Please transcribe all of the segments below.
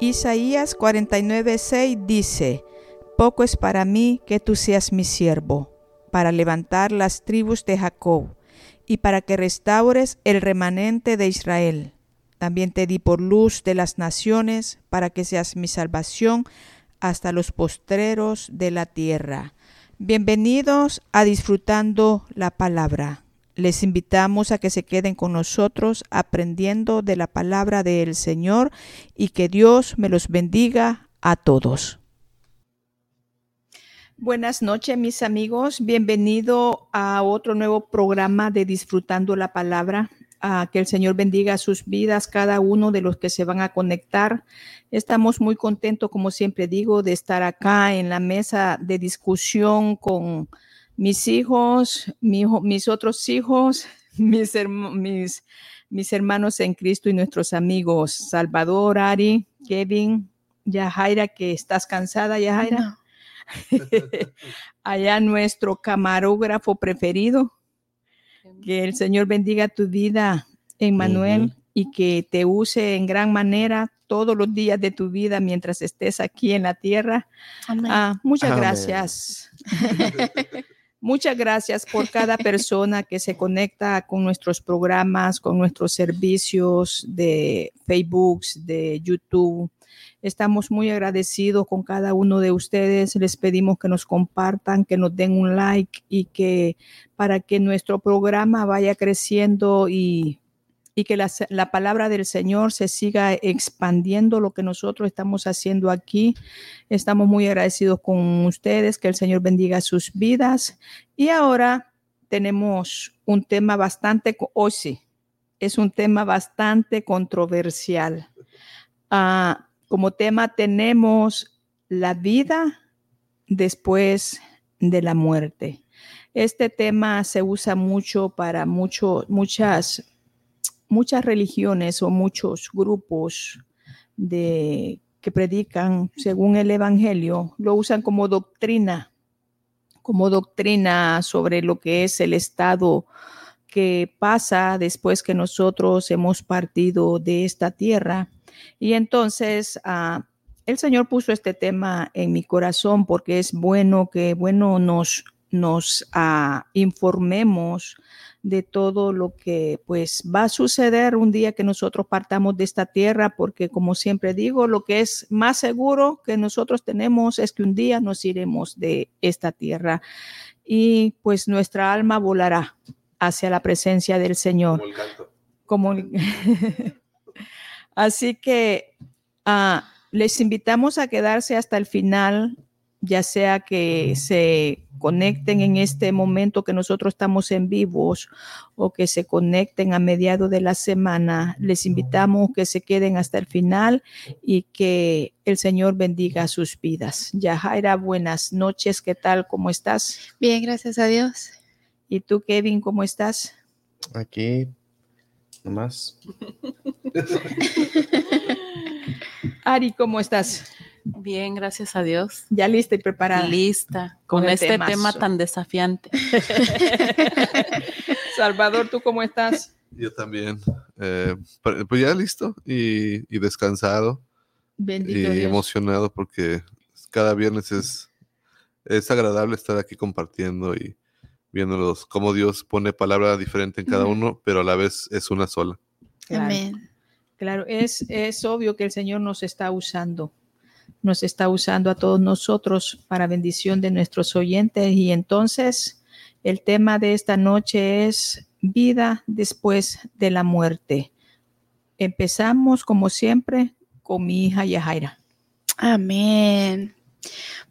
Isaías 49:6 dice, Poco es para mí que tú seas mi siervo, para levantar las tribus de Jacob y para que restaures el remanente de Israel. También te di por luz de las naciones, para que seas mi salvación hasta los postreros de la tierra. Bienvenidos a Disfrutando la Palabra. Les invitamos a que se queden con nosotros aprendiendo de la palabra del Señor y que Dios me los bendiga a todos. Buenas noches, mis amigos. Bienvenido a otro nuevo programa de Disfrutando la Palabra. Que el Señor bendiga sus vidas, cada uno de los que se van a conectar. Estamos muy contentos, como siempre digo, de estar acá en la mesa de discusión con mis hijos, mis otros hijos, mis, mis, mis hermanos en Cristo y nuestros amigos, Salvador, Ari, Kevin, Yajaira, que estás cansada, Yajaira. Allá nuestro camarógrafo preferido. Que el Señor bendiga tu vida, Emmanuel, y que te use en gran manera todos los días de tu vida mientras estés aquí en la tierra. Ah, muchas gracias. Muchas gracias por cada persona que se conecta con nuestros programas, con nuestros servicios de Facebook, de YouTube. Estamos muy agradecidos con cada uno de ustedes. Les pedimos que nos compartan, que nos den un like y que para que nuestro programa vaya creciendo y y que la, palabra del Señor se siga expandiendo lo que nosotros estamos haciendo aquí. Estamos muy agradecidos con ustedes, que el Señor bendiga sus vidas. Y ahora tenemos un tema bastante, hoy sí, es un tema bastante controversial. Ah, como tema tenemos la vida después de la muerte. Este tema se usa mucho para mucho, muchas muchas religiones o muchos grupos de, que predican según el Evangelio lo usan como doctrina, como doctrina sobre lo que es el estado que pasa después que nosotros hemos partido de esta tierra. Y entonces ah, el Señor puso este tema en mi corazón porque es bueno que, bueno, nos, nos ah, informemos de todo lo que pues va a suceder un día que nosotros partamos de esta tierra, porque como siempre digo, lo que es más seguro que nosotros tenemos es que un día nos iremos de esta tierra y pues nuestra alma volará hacia la presencia del Señor. Como Así que ah, les invitamos a quedarse hasta el final ya sea que se conecten en este momento que nosotros estamos en vivos o que se conecten a mediados de la semana, les invitamos que se queden hasta el final y que el Señor bendiga sus vidas. Yajaira, buenas noches, ¿qué tal? ¿Cómo estás? Bien, gracias a Dios. ¿Y tú, Kevin, cómo estás? Aquí, nomás. Ari, ¿cómo estás? Bien, gracias a Dios. Ya lista y preparada. Lista, con, este tema tan desafiante. Salvador, ¿tú cómo estás? Yo también. Eh, pues ya listo y, descansado. Bendito y emocionado porque cada viernes es, es agradable estar aquí compartiendo y viéndolos cómo Dios pone palabra diferente en cada uno, pero a la vez es una sola. Amén. Claro, es, es obvio que el Señor nos está usando nos está usando a todos nosotros para bendición de nuestros oyentes. Y entonces el tema de esta noche es vida después de la muerte. Empezamos, como siempre, con mi hija Yajaira. Amén.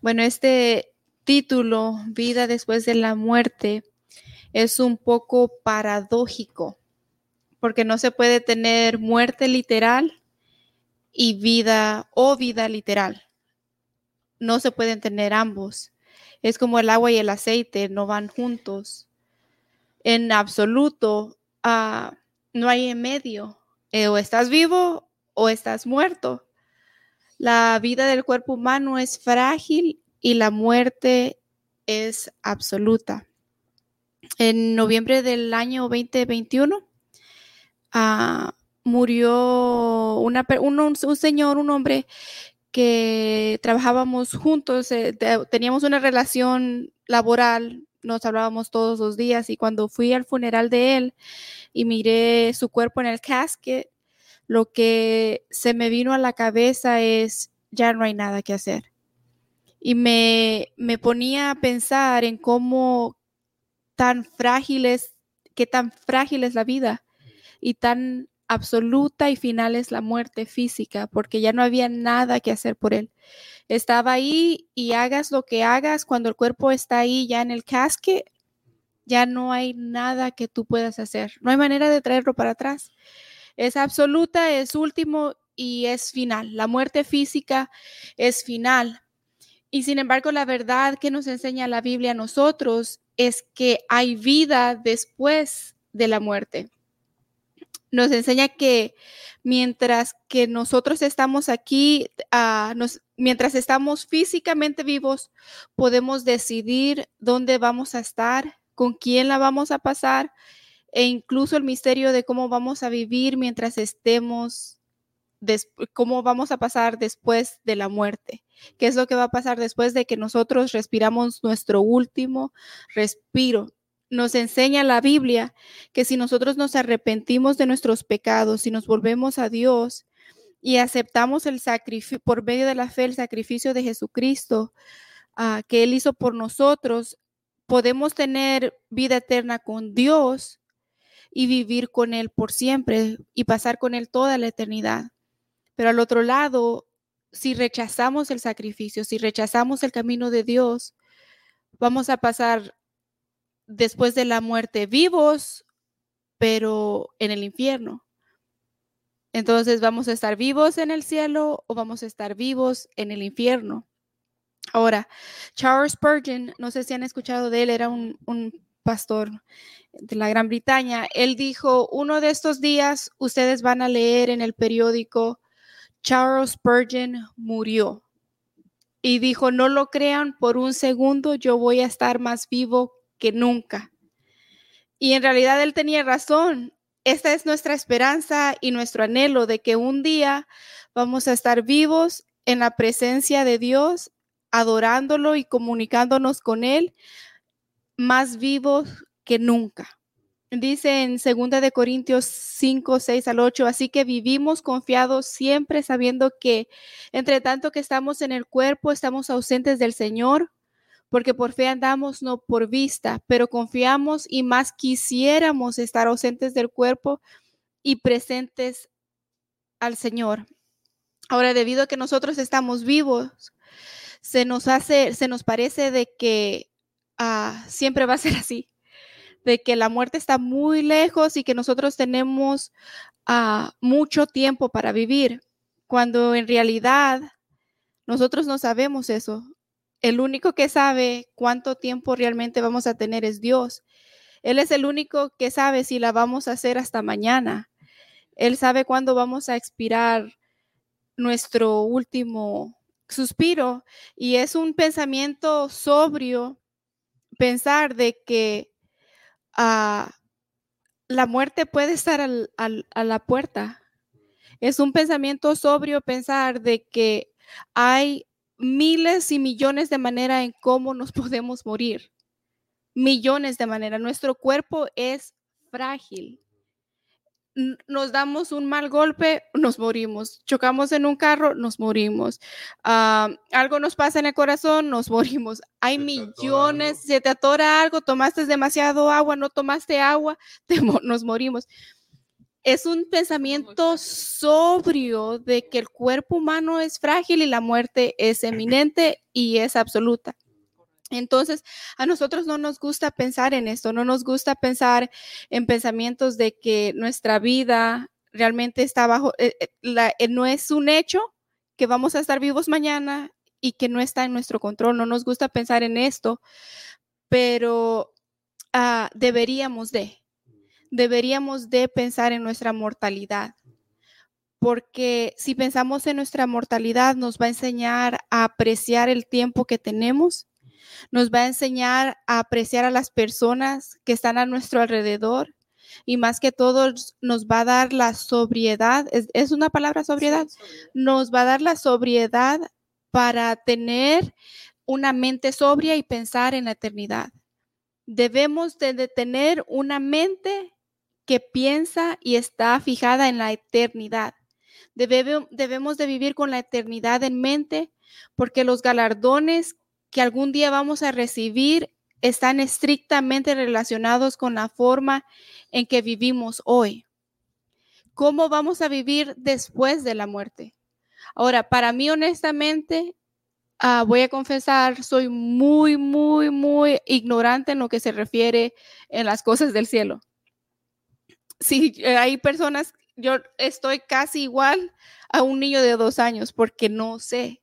Bueno, este título, Vida después de la muerte, es un poco paradójico, porque no se puede tener muerte literal y vida o vida literal. No se pueden tener ambos. Es como el agua y el aceite, no van juntos. En absoluto, ah, no hay en medio. Eh, o estás vivo o estás muerto. La vida del cuerpo humano es frágil y la muerte es absoluta. en noviembre del año 2021 ah, murió un, señor, un hombre que trabajábamos juntos, eh, teníamos una relación laboral, nos hablábamos todos los días y cuando fui al funeral de él y miré su cuerpo en el casket, lo que se me vino a la cabeza es, ya no hay nada que hacer. Y me, me ponía a pensar en cómo tan frágil es, qué tan frágil es la vida y tan absoluta y final es la muerte física, porque ya no había nada que hacer por él. Estaba ahí y hagas lo que hagas, cuando el cuerpo está ahí ya en el casque, ya no hay nada que tú puedas hacer. No hay manera de traerlo para atrás. Es absoluta, es último y es final. La muerte física es final. Y sin embargo, la verdad que nos enseña la Biblia a nosotros es que hay vida después de la muerte. Nos enseña que mientras que nosotros estamos aquí, ah, mientras estamos físicamente vivos, podemos decidir dónde vamos a estar, con quién la vamos a pasar e incluso el misterio de cómo vamos a vivir mientras estemos, cómo vamos a pasar después de la muerte, qué es lo que va a pasar después de que nosotros respiramos nuestro último respiro. Nos enseña la Biblia que si nosotros nos arrepentimos de nuestros pecados, y nos volvemos a Dios y aceptamos el sacrificio por medio de la fe, el sacrificio de Jesucristo ah, que Él hizo por nosotros, podemos tener vida eterna con Dios y vivir con Él por siempre y pasar con Él toda la eternidad. Pero al otro lado, si rechazamos el sacrificio, si rechazamos el camino de Dios, vamos a pasar después de la muerte vivos, pero en el infierno. Entonces vamos a estar vivos en el cielo o vamos a estar vivos en el infierno. Ahora, Charles Spurgeon, no sé si han escuchado de él, era un, pastor de la Gran Bretaña. Él dijo, uno de estos días ustedes van a leer en el periódico, Charles Spurgeon murió. Y dijo, no lo crean por un segundo, yo voy a estar más vivo que nunca. Y en realidad él tenía razón. Esta es nuestra esperanza y nuestro anhelo de que un día vamos a estar vivos en la presencia de Dios adorándolo y comunicándonos con Él, más vivos que nunca. Dice en 2 de Corintios 5, 6 al 8, así que vivimos confiados siempre sabiendo que entre tanto que estamos en el cuerpo, estamos ausentes del Señor, porque por fe andamos, no por vista, pero confiamos y más quisiéramos estar ausentes del cuerpo y presentes al Señor. Ahora, debido a que nosotros estamos vivos, se nos hace, se nos parece de que ah, siempre va a ser así, de que la muerte está muy lejos y que nosotros tenemos ah, mucho tiempo para vivir, cuando en realidad nosotros no sabemos eso. El único que sabe cuánto tiempo realmente vamos a tener es Dios. Él es el único que sabe si la vamos a hacer hasta mañana. Él sabe cuándo vamos a expirar nuestro último suspiro y es un pensamiento sobrio pensar de que ah, la muerte puede estar a la puerta. Es un pensamiento sobrio pensar de que hay miles y millones de maneras en cómo nos podemos morir. Millones de maneras. Nuestro cuerpo es frágil nos damos un mal golpe, nos morimos. Chocamos en un carro, nos morimos. Ah, algo nos pasa en el corazón, nos morimos. Hay millones, se te atora algo, tomaste demasiado agua, no tomaste agua, nos morimos. Es un pensamiento sobrio de que el cuerpo humano es frágil y la muerte es eminente y es absoluta. Entonces, a nosotros no nos gusta pensar en esto, no nos gusta pensar en pensamientos de que nuestra vida realmente está bajo, eh, eh, eh, no es un hecho que vamos a estar vivos mañana y que no está en nuestro control. No nos gusta pensar en esto, pero ah, deberíamos de, deberíamos de pensar en nuestra mortalidad. Porque si pensamos en nuestra mortalidad, nos va a enseñar a apreciar el tiempo que tenemos nos va a enseñar a apreciar a las personas que están a nuestro alrededor y más que todo nos va a dar la sobriedad. ¿Es, una palabra sobriedad? Nos va a dar la sobriedad para tener una mente sobria y pensar en la eternidad. Debemos de tener una mente que piensa y está fijada en la eternidad. debemos de vivir con la eternidad en mente porque los galardones que algún día vamos a recibir están estrictamente relacionados con la forma en que vivimos hoy. ¿Cómo vamos a vivir después de la muerte? Ahora, para mí, honestamente, ah, voy a confesar, soy muy, muy, muy ignorante en lo que se refiere en las cosas del cielo. Si eh, hay personas, yo estoy casi igual a un niño de dos años porque no sé.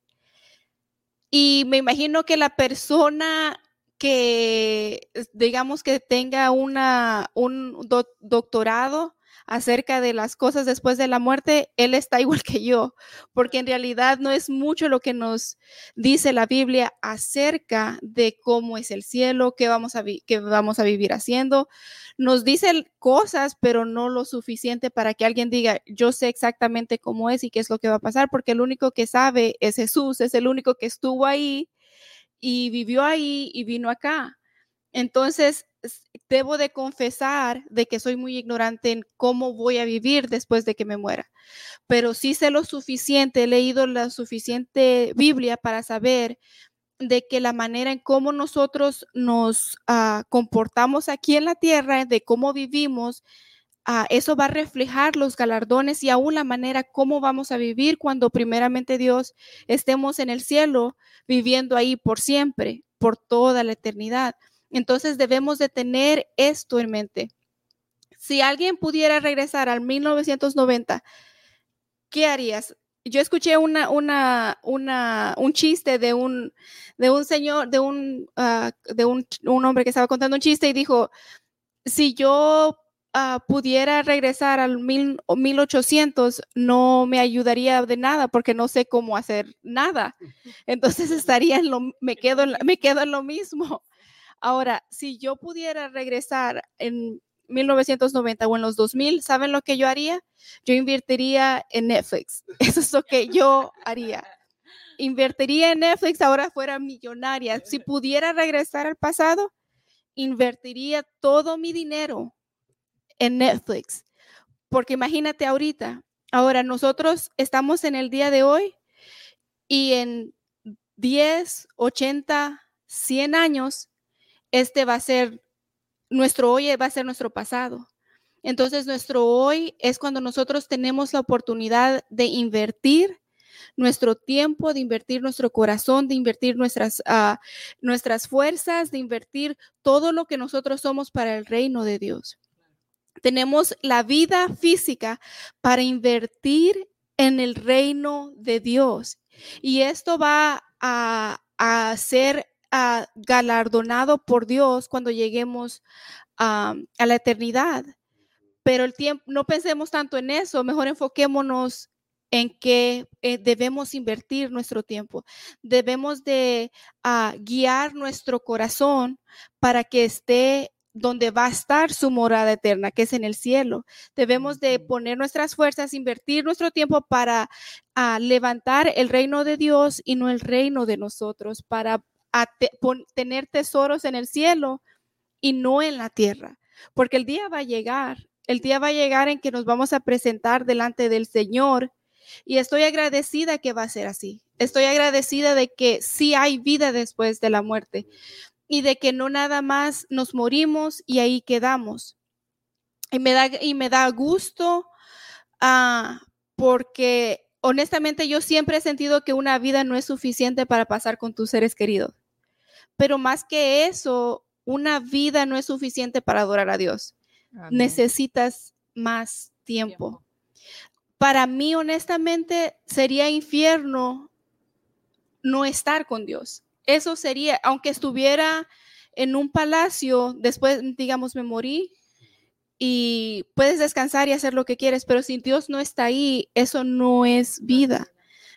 Y me imagino que la persona que, digamos, que tenga una, un doctorado acerca de las cosas después de la muerte, él está igual que yo, porque en realidad no es mucho lo que nos dice la Biblia acerca de cómo es el cielo, qué vamos a, qué vamos a vivir haciendo. Nos dice cosas, pero no lo suficiente para que alguien diga, yo sé exactamente cómo es y qué es lo que va a pasar, porque el único que sabe es Jesús, es el único que estuvo ahí y vivió ahí y vino acá. Entonces, debo de confesar de que soy muy ignorante en cómo voy a vivir después de que me muera, pero sí sé lo suficiente, he leído la suficiente Biblia para saber de que la manera en cómo nosotros nos ah, comportamos aquí en la tierra, de cómo vivimos, ah, eso va a reflejar los galardones y aún la manera cómo vamos a vivir cuando primeramente Dios estemos en el cielo, viviendo ahí por siempre, por toda la eternidad. Entonces debemos de tener esto en mente. Si alguien pudiera regresar al 1990, ¿qué harías? Yo escuché una, una, una, un chiste de un, de un señor, de, un, ah, de un, hombre que estaba contando un chiste y dijo, si yo ah, pudiera regresar al mil, 1800, no me ayudaría de nada porque no sé cómo hacer nada. Entonces estaría en lo, me quedo, me quedo en lo mismo. Ahora, si yo pudiera regresar en 1990 o en los 2000, ¿saben lo que yo haría? Yo invertiría en Netflix. Eso es lo que yo haría. Invertiría en Netflix, ahora fuera millonaria. Si pudiera regresar al pasado, invertiría todo mi dinero en Netflix. Porque imagínate ahorita, ahora nosotros estamos en el día de hoy y en 10, 80, 100 años este va a ser nuestro hoy, va a ser nuestro pasado. Entonces, nuestro hoy es cuando nosotros tenemos la oportunidad de invertir nuestro tiempo, de invertir nuestro corazón, de invertir nuestras, uh, nuestras fuerzas, de invertir todo lo que nosotros somos para el reino de Dios. Tenemos la vida física para invertir en el reino de Dios. Y esto va a, a ser galardonado por Dios cuando lleguemos a la eternidad. Pero el tiempo, no pensemos tanto en eso, mejor enfoquémonos en que eh, debemos invertir nuestro tiempo. Debemos de ah, guiar nuestro corazón para que esté donde va a estar su morada eterna, que es en el cielo. Debemos de poner nuestras fuerzas, invertir nuestro tiempo para ah, levantar el reino de Dios y no el reino de nosotros, para a tener tesoros en el cielo y no en la tierra, porque el día va a llegar, el día va a llegar en que nos vamos a presentar delante del Señor y estoy agradecida que va a ser así. Estoy agradecida de que sí hay vida después de la muerte y de que no nada más nos morimos y ahí quedamos. Y me da, y me da gusto ah, porque honestamente yo siempre he sentido que una vida no es suficiente para pasar con tus seres queridos. Pero más que eso, una vida no es suficiente para adorar a Dios. Necesitas más tiempo. Para mí, honestamente, sería infierno no estar con Dios. Eso sería, aunque estuviera en un palacio, después, digamos, me morí y puedes descansar y hacer lo que quieres, pero si Dios no está ahí, eso no es vida.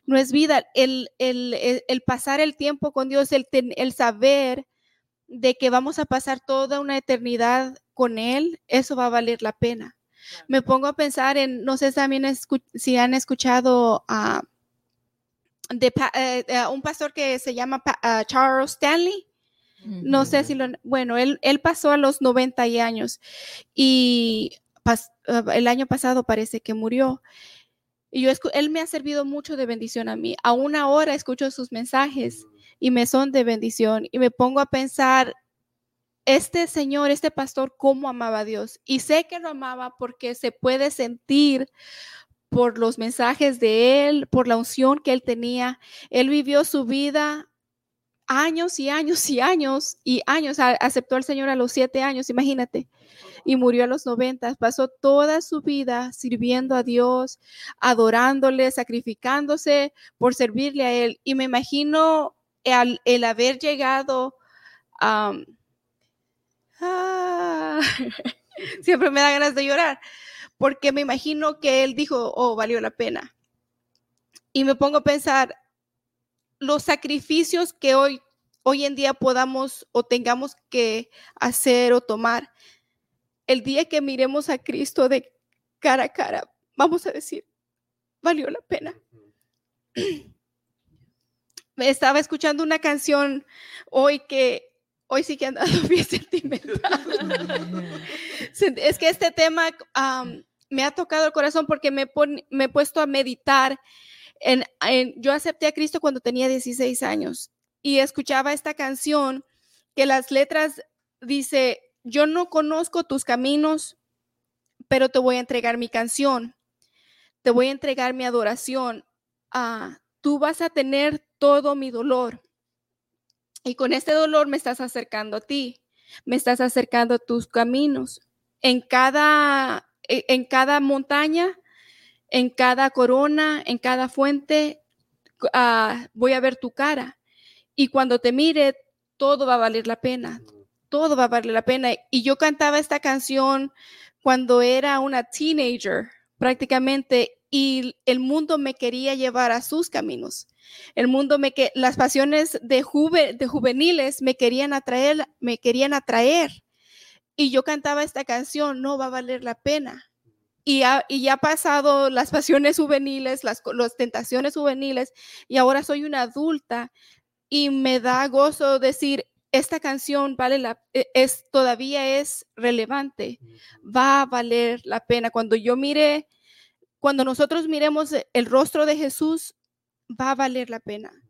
No es vida. El, el, pasar el tiempo con Dios, el, el saber de que vamos a pasar toda una eternidad con Él, eso va a valer la pena. Me pongo a pensar en, no sé también si han escuchado a de, eh, un pastor que se llama Charles Stanley. No sé si lo, bueno, él, él pasó a los 90 años y eh, el año pasado parece que murió. Y yo, él me ha servido mucho de bendición a mí. Aún ahora escucho sus mensajes y me son de bendición y me pongo a pensar, este señor, este pastor, cómo amaba a Dios. Y sé que lo amaba porque se puede sentir por los mensajes de él, por la unción que él tenía. Él vivió su vida años y años y años y años. Aceptó al Señor a los siete años, imagínate. Y murió a los noventa. Pasó toda su vida sirviendo a Dios, adorándole, sacrificándose por servirle a Él. Y me imagino el, haber llegado. Ah, siempre me da ganas de llorar, porque me imagino que Él dijo, oh, valió la pena. Y me pongo a pensar, los sacrificios que hoy, hoy en día podamos o tengamos que hacer o tomar, el día que miremos a Cristo de cara a cara, vamos a decir, valió la pena. Estaba escuchando una canción hoy que hoy sí que han dado bien sentimental. es que este tema me ha tocado el corazón porque me, me he puesto a meditar yo acepté a Cristo cuando tenía 16 años y escuchaba esta canción que las letras dice, yo no conozco tus caminos, pero te voy a entregar mi canción, te voy a entregar mi adoración. Ah, tú vas a tener todo mi dolor. Y con este dolor me estás acercando a ti, me estás acercando a tus caminos. En cada, e, en cada montaña en cada corona, en cada fuente, ah, voy a ver tu cara. Y cuando te mire, todo va a valer la pena. Todo va a valer la pena. Y yo cantaba esta canción cuando era una teenager, prácticamente, y el mundo me quería llevar a sus caminos. El mundo me que las pasiones de, de juveniles me querían atraer, me querían atraer. Y yo cantaba esta canción, no va a valer la pena y, ya ha pasado las pasiones juveniles, las, las tentaciones juveniles, y ahora soy una adulta y me da gozo decir, esta canción vale la, e, es, todavía es relevante, va a valer la pena. Cuando yo mire, cuando nosotros miremos el rostro de Jesús, va a valer la pena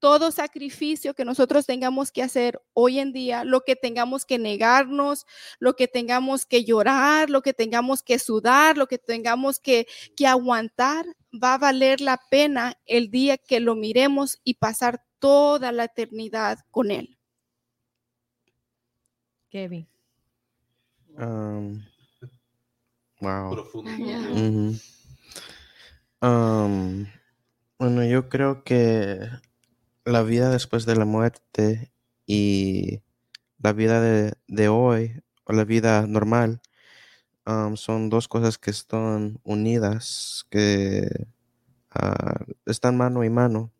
todo sacrificio que nosotros tengamos que hacer hoy en día, lo que tengamos que negarnos, lo que tengamos que llorar, lo que tengamos que sudar, lo que tengamos que, aguantar, va a valer la pena el día que lo miremos y pasar toda la eternidad con Él. Kevin. Um, wow. Um, bueno, yo creo que la vida después de la muerte y la vida de, hoy o la vida normal son dos cosas que están unidas, que ah, están mano y mano,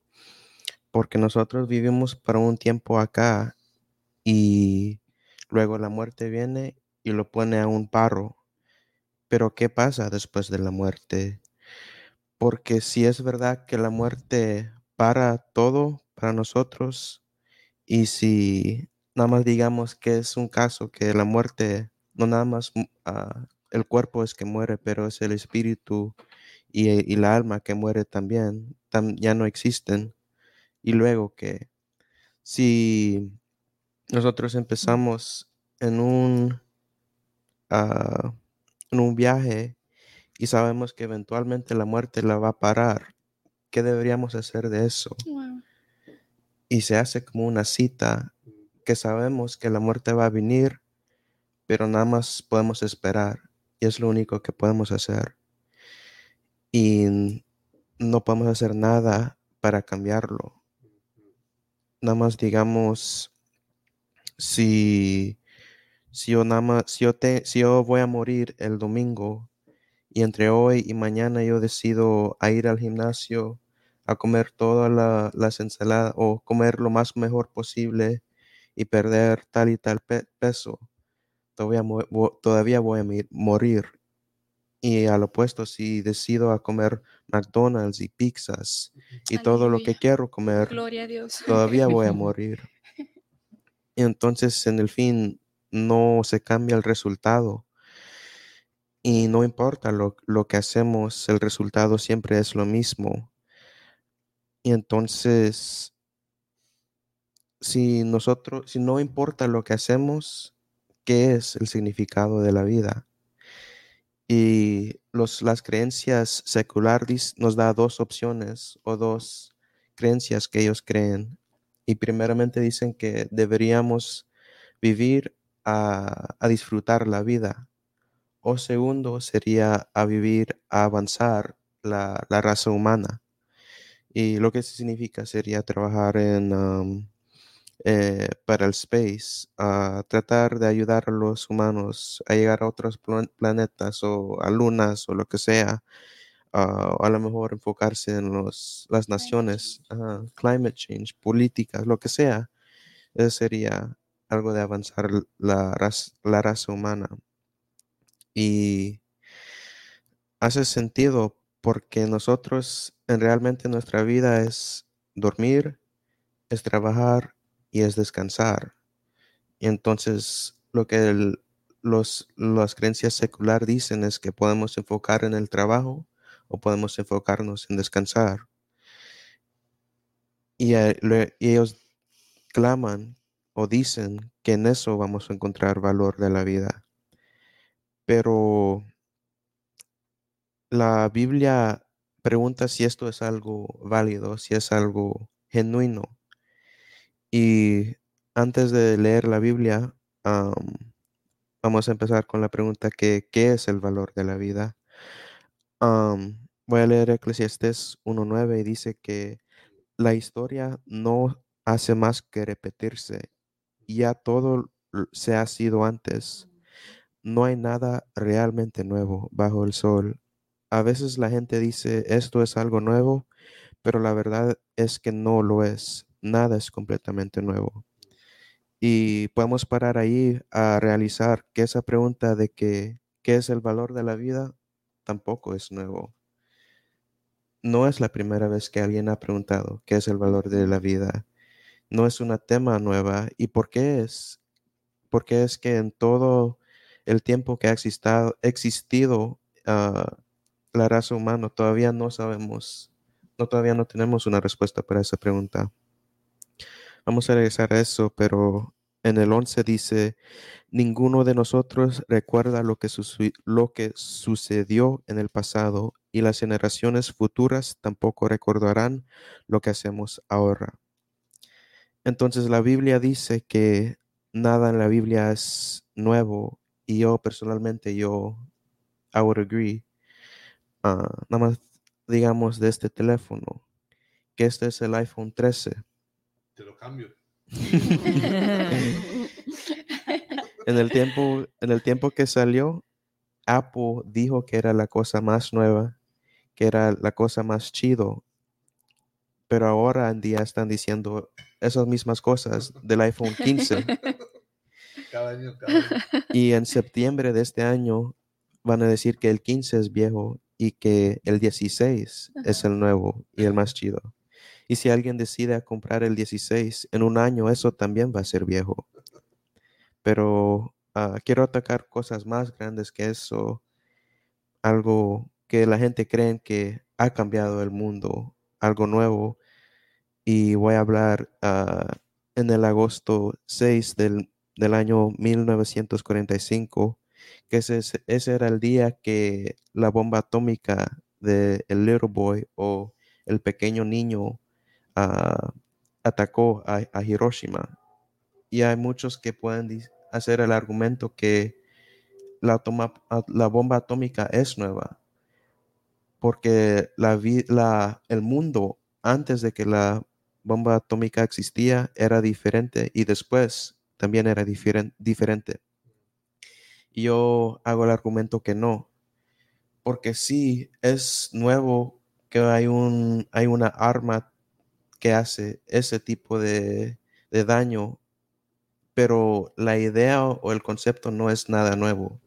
porque nosotros vivimos para un tiempo acá y luego la muerte viene y lo pone a un paro. Pero ¿qué pasa después de la muerte? Porque si es verdad que la muerte para todo, para nosotros. Y si nada más digamos que es un caso que la muerte, no nada más mm, ah, el cuerpo es que muere, pero es el espíritu y, y la alma que muere también, ya no existen. Y luego que si nosotros empezamos en un, ah, en un viaje y sabemos que eventualmente la muerte la va a parar, ¿qué deberíamos hacer de eso? Y se hace como una cita que sabemos que la muerte va a venir, pero nada más podemos esperar y es lo único que podemos hacer. Y no podemos hacer nada para cambiarlo. Nada más digamos, si, si yo nada más, si yo, te, si yo voy a morir el domingo y entre hoy y mañana yo decido ir al gimnasio a comer todas las ensaladas o comer lo más mejor posible y perder tal y tal peso, todavía, todavía voy a morir. Y al opuesto, si decido a comer McDonald's y pizzas y todo lo que quiero comer, todavía voy a morir. Y entonces, en el fin, no se cambia el resultado. Y no importa lo, lo que hacemos, el resultado siempre es lo mismo. Y entonces, si nosotros, si no importa lo que hacemos, ¿qué es el significado de la vida? Y los, las creencias seculares nos da dos opciones o dos creencias que ellos creen. Y primeramente dicen que deberíamos vivir a, disfrutar la vida. O segundo sería a vivir, a avanzar la, la raza humana. Y lo que significa sería trabajar en, eh, para el space, a tratar de ayudar a los humanos a llegar a otros planetas o a lunas o lo que sea, uh, a lo mejor enfocarse en los, las naciones, climate change, políticas, lo que sea. Eso sería algo de avanzar la la raza humana. Y hace sentido porque nosotros realmente nuestra vida es dormir, es trabajar y es descansar. Y entonces lo que los, las creencias secular dicen es que podemos enfocar en el trabajo o podemos enfocarnos en descansar. Y, y ellos claman o dicen que en eso vamos a encontrar valor de la vida. Pero la Biblia pregunta si esto es algo válido, si es algo genuino. Y antes de leer la Biblia, vamos a empezar con la pregunta que, ¿qué es el valor de la vida? voy a leer Eclesiastes 1.9 y dice que la historia no hace más que repetirse. Ya todo se ha sido antes. No hay nada realmente nuevo bajo el sol a veces la gente dice, esto es algo nuevo, pero la verdad es que no lo es. Nada es completamente nuevo. Y podemos parar ahí a realizar que esa pregunta de que, ¿qué es el valor de la vida? Tampoco es nuevo. No es la primera vez que alguien ha preguntado qué es el valor de la vida. No es una tema nueva. ¿Y por qué es? Porque es que en todo el tiempo que ha existido, existido ah, la raza humana, todavía no sabemos, no, todavía no tenemos una respuesta para esa pregunta. Vamos a regresar a eso, pero en el 11 dice, ninguno de nosotros recuerda lo que, lo que sucedió en el pasado y las generaciones futuras tampoco recordarán lo que hacemos ahora. Entonces la Biblia dice que nada en la Biblia es nuevo y yo personalmente, yo, I would agree, Ah, nada más digamos de este teléfono, que este es el iPhone 13. Te lo cambio. en el tiempo, en el tiempo que salió, Apple dijo que era la cosa más nueva, que era la cosa más chido. Pero ahora en día están diciendo esas mismas cosas del iPhone 15. Cada año, cada año. Y en septiembre de este año van a decir que el 15 es viejo y que el 16 es el nuevo y el más chido. Y si alguien decide comprar el 16 en un año, eso también va a ser viejo. Pero ah, quiero atacar cosas más grandes que eso, algo que la gente cree que ha cambiado el mundo, algo nuevo. Y voy a hablar ah, en el agosto 6 del, del año 1945 que ese, ese era el día que la bomba atómica de el Little Boy o el pequeño niño ah, atacó a, Hiroshima. Y hay muchos que pueden hacer el argumento que la, la bomba atómica es nueva, porque la, la, el mundo antes de que la bomba atómica existía era diferente y después también era diferente yo hago el argumento que no, porque sí es nuevo que hay, un, hay una arma que hace ese tipo de, de daño, pero la idea o el concepto no es nada nuevo.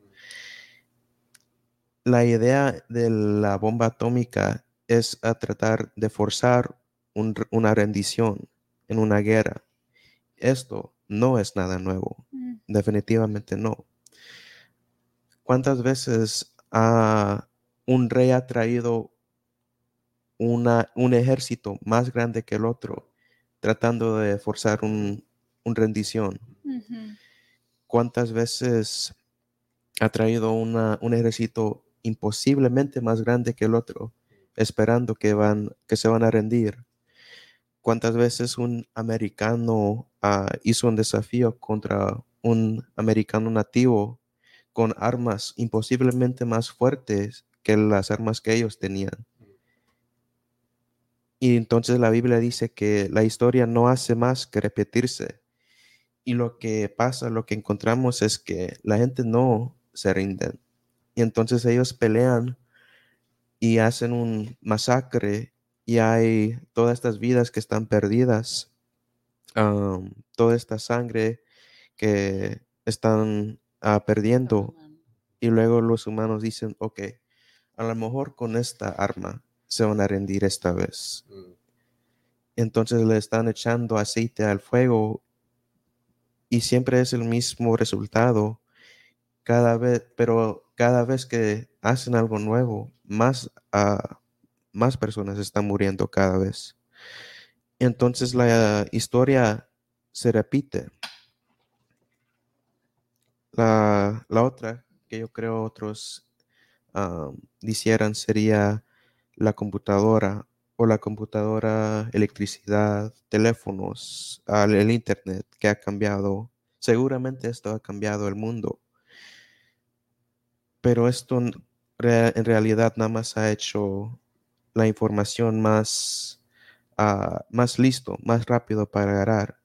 La idea de la bomba atómica es a tratar de forzar una rendición en una guerra. Esto no es nada nuevo, Mm. definitivamente no. ¿Cuántas veces ha un rey ha traído una, un ejército más grande que el otro, tratando de forzar un, un rendición? ¿Cuántas veces ha traído una, un ejército imposiblemente más grande que el otro, esperando que, van, que se van a rendir? ¿Cuántas veces un americano ah, hizo un desafío contra un americano nativo con armas imposiblemente más fuertes que las armas que ellos tenían? Y entonces la Biblia dice que la historia no hace más que repetirse. Y lo que pasa, lo que encontramos es que la gente no se rinde. Y entonces ellos pelean y hacen un masacre y hay todas estas vidas que están perdidas, am, toda esta sangre que están ah, perdiendo. Y luego los humanos dicen, ok, a lo mejor con esta arma se van a rendir esta vez. Entonces le están echando aceite al fuego y siempre es el mismo resultado cada vez, pero cada vez que hacen algo nuevo, más, ah, más personas están muriendo cada vez. Entonces la historia se repite. La, la otra que yo creo otros ah, dijeran sería la computadora o la computadora, electricidad, teléfonos, el internet que ha cambiado. Seguramente esto ha cambiado el mundo. Pero esto en realidad nada más ha hecho la información más, ah, más listo, más rápido para agarrar.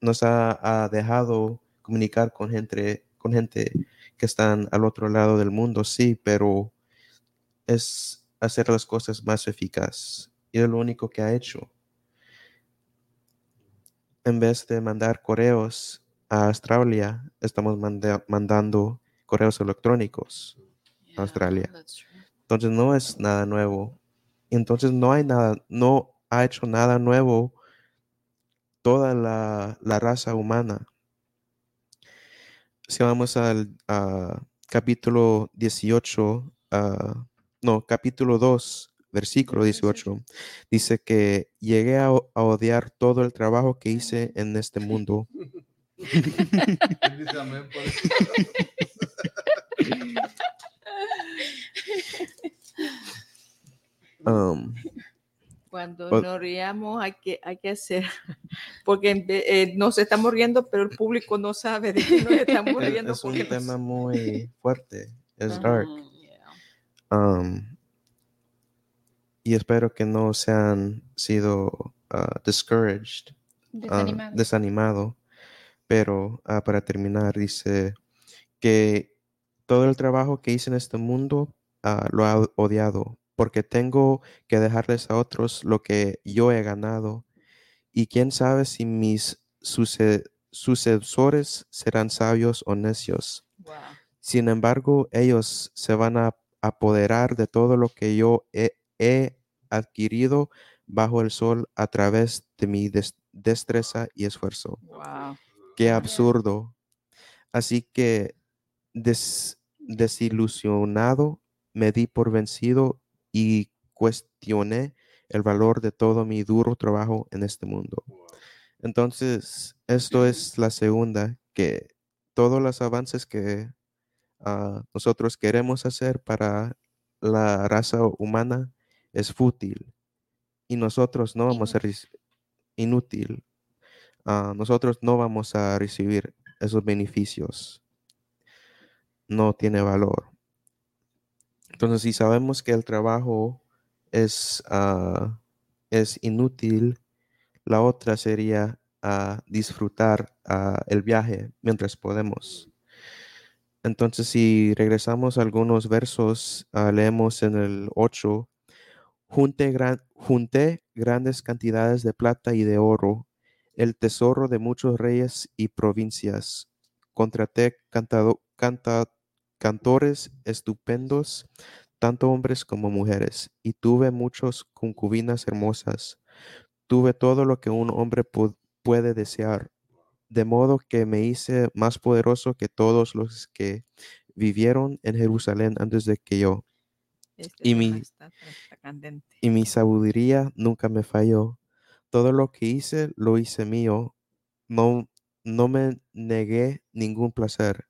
Nos ha, ha dejado comunicar con gente, con gente que están al otro lado del mundo, sí, pero es hacer las cosas más eficaz. Y es lo único que ha hecho. En vez de mandar correos a Australia, estamos manda- mandando correos electrónicos. Australia. Entonces no es nada nuevo. Entonces no hay nada, no ha hecho nada nuevo toda la, la raza humana. Si vamos al capítulo 18, ah, no, capítulo 2, versículo 18, dice que llegué a, odiar todo el trabajo que hice en este mundo. Um, Cuando O- nos riamos hay que, hay que hacer, porque eh, nos estamos riendo, pero el público no sabe de qué nos estamos es, riendo. es un nos- tema muy fuerte, es dark. Um, y espero que no se han sido ah, discouraged, ah, Desanimado. desanimado. Pero ah, para terminar, dice que todo el trabajo que hice en este mundo lo he odiado, porque tengo que dejarles a otros lo que yo he ganado. Y quién sabe si mis suce- sucesores serán sabios o necios. Wow. Sin embargo, ellos se van a apoderar de todo lo que yo he, he adquirido bajo el sol a través de mi des- destreza y esfuerzo. Wow. Qué absurdo. Así que des- desilusionado me di por vencido y cuestioné el valor de todo mi duro trabajo en este mundo. Entonces, esto es la segunda, que todos los avances que ah, nosotros queremos hacer para la raza humana es fútil y nosotros no vamos a inútil. Ah, nosotros no vamos a recibir esos beneficios. No tiene valor. Entonces, si sabemos que el trabajo es, ah, es inútil, la otra sería ah, disfrutar ah, el viaje mientras podemos. Entonces, si regresamos a algunos versos, leemos en el 8, Junté, grandes cantidades de plata y de oro, el tesoro de muchos reyes y provincias. Contraté cantado, cantores estupendos, tanto hombres como mujeres, y tuve muchos concubinas hermosas. Tuve todo lo que un hombre puede desear, de modo que me hice más poderoso que todos los que vivieron en Jerusalén antes de que yo. Este y, mi, y mi sabiduría nunca me falló. Todo lo que hice, lo hice mío. No, no me negué ningún placer.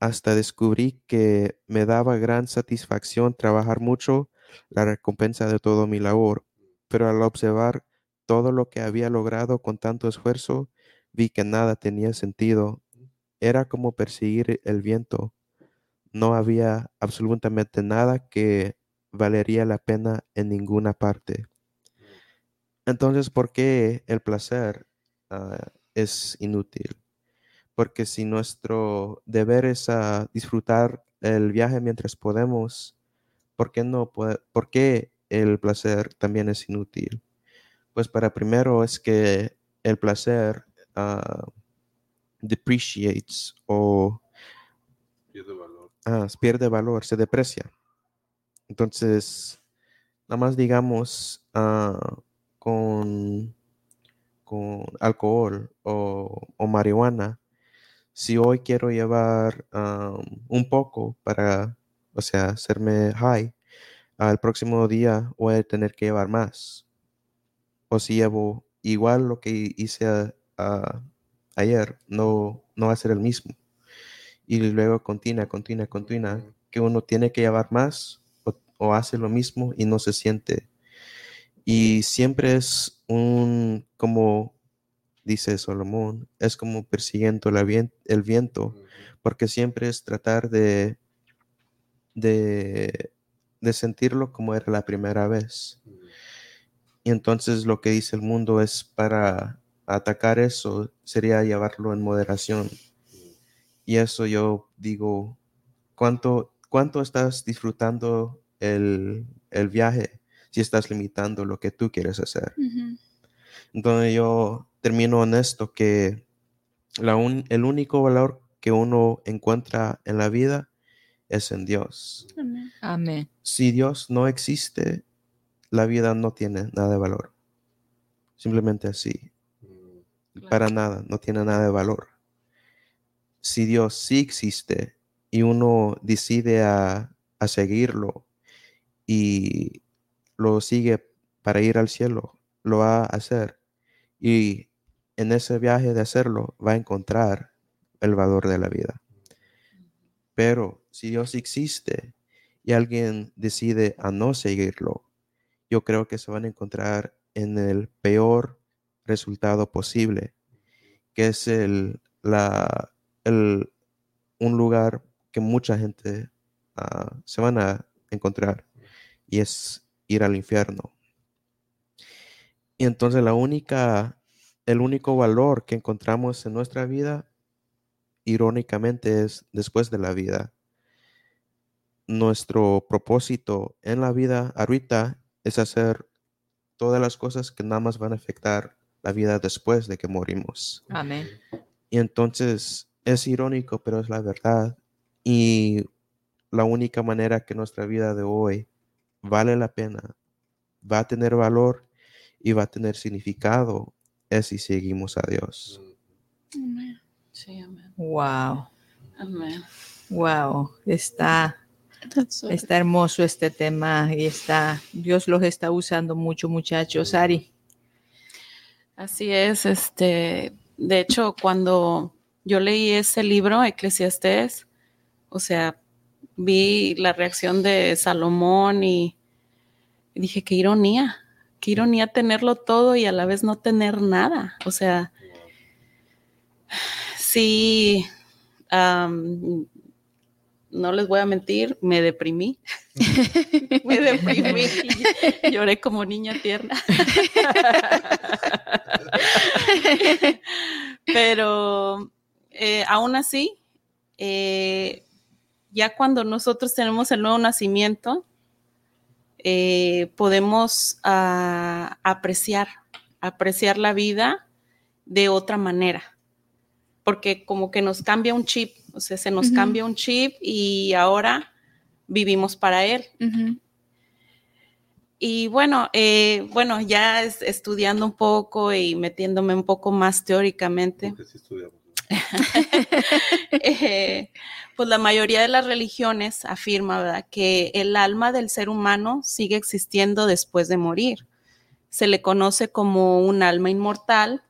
Hasta descubrí que me daba gran satisfacción trabajar mucho la recompensa de todo mi labor. Pero al observar todo lo que había logrado con tanto esfuerzo, vi que nada tenía sentido. Era como perseguir el viento no había absolutamente nada que valería la pena en ninguna parte. Entonces, ¿por qué el placer ah, es inútil? Porque si nuestro deber es ah, disfrutar el viaje mientras podemos, ¿por qué no puede, por qué el placer también es inútil? Pues para primero es que el placer uh, depreciates o ah, pierde valor, se deprecia. Entonces, nada más digamos ah, con, con alcohol o, marihuana, si hoy quiero llevar un poco para, o sea, hacerme high, al próximo día voy a tener que llevar más. O si llevo igual lo que hice ayer, no, no va a ser el mismo y luego continúa, continúa, continúa, que uno tiene que llevar más o, hace lo mismo y no se siente. Y siempre es un, como dice Solomón, es como persiguiendo el viento, porque siempre es tratar de, de, de sentirlo como era la primera vez. Y entonces lo que dice el mundo es para atacar eso, sería llevarlo en moderación. Y eso yo digo, ¿cuánto, cuánto estás disfrutando el, viaje si estás limitando lo que tú quieres hacer? Entonces yo termino en esto, que la el único valor que uno encuentra en la vida es en Dios. Amén. Si Dios no existe, la vida no tiene nada de valor. Simplemente así. Mm, Para nada, no tiene nada de valor si Dios sí existe y uno decide a, seguirlo y lo sigue para ir al cielo, lo va a hacer. Y en ese viaje de hacerlo va a encontrar el valor de la vida. Pero si Dios existe y alguien decide a no seguirlo, yo creo que se van a encontrar en el peor resultado posible, que es el, la, el, un lugar que mucha gente ah, se van a encontrar y es ir al infierno. Y entonces la única, el único valor que encontramos en nuestra vida, irónicamente, es después de la vida. Nuestro propósito en la vida ahorita es hacer todas las cosas que nada más van a afectar la vida después de que morimos. Amén. Y entonces es irónico, pero es la verdad. Y la única manera que nuestra vida de hoy vale la pena, va a tener valor y va a tener significado es si seguimos a Dios. Amén. Sí, amén. Wow. Amén. Wow. Está, está hermoso este tema y está, Dios los está usando mucho, muchachos. Ari. Así es, este, de hecho, cuando yo leí ese libro, Eclesiastés, o sea, vi la reacción de Salomón y, dije, qué ironía, qué ironía tenerlo todo y a la vez no tener nada. O sea, sí, no les voy a mentir, me deprimí. me deprimí. Lloré como niña tierna. Pero eh, aún así, eh, ya cuando nosotros tenemos el nuevo nacimiento, eh, podemos ah, apreciar, apreciar la vida de otra manera, porque como que nos cambia un chip, o sea, se nos cambia un chip y ahora vivimos para él. Y bueno, eh, bueno, ya es- estudiando un poco y metiéndome un poco más teóricamente, Porque sí estudiamos. eh, pues la mayoría de las religiones afirma que el alma del ser humano sigue existiendo después de morir. Se le conoce como un alma inmortal,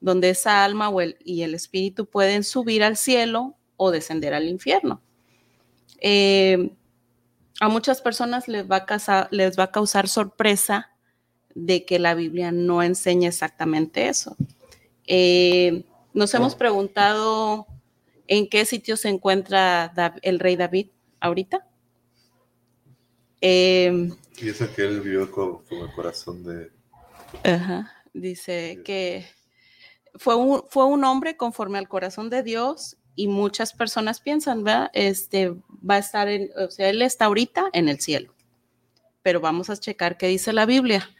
donde esa alma y el espíritu pueden subir al cielo o descender al infierno. Eh, a muchas personas les va, a causar, les va a causar sorpresa de que la Biblia no enseña exactamente eso. Eh, nos hemos preguntado en qué sitio se encuentra el rey David ahorita. Eh, Y es que él vivió con, con el corazón de... Ajá, Dice que fue un, fue un hombre conforme al corazón de Dios y muchas personas piensan, ¿verdad? Este va a estar en, o sea, él está ahorita en el cielo. Pero vamos a checar qué dice la Biblia.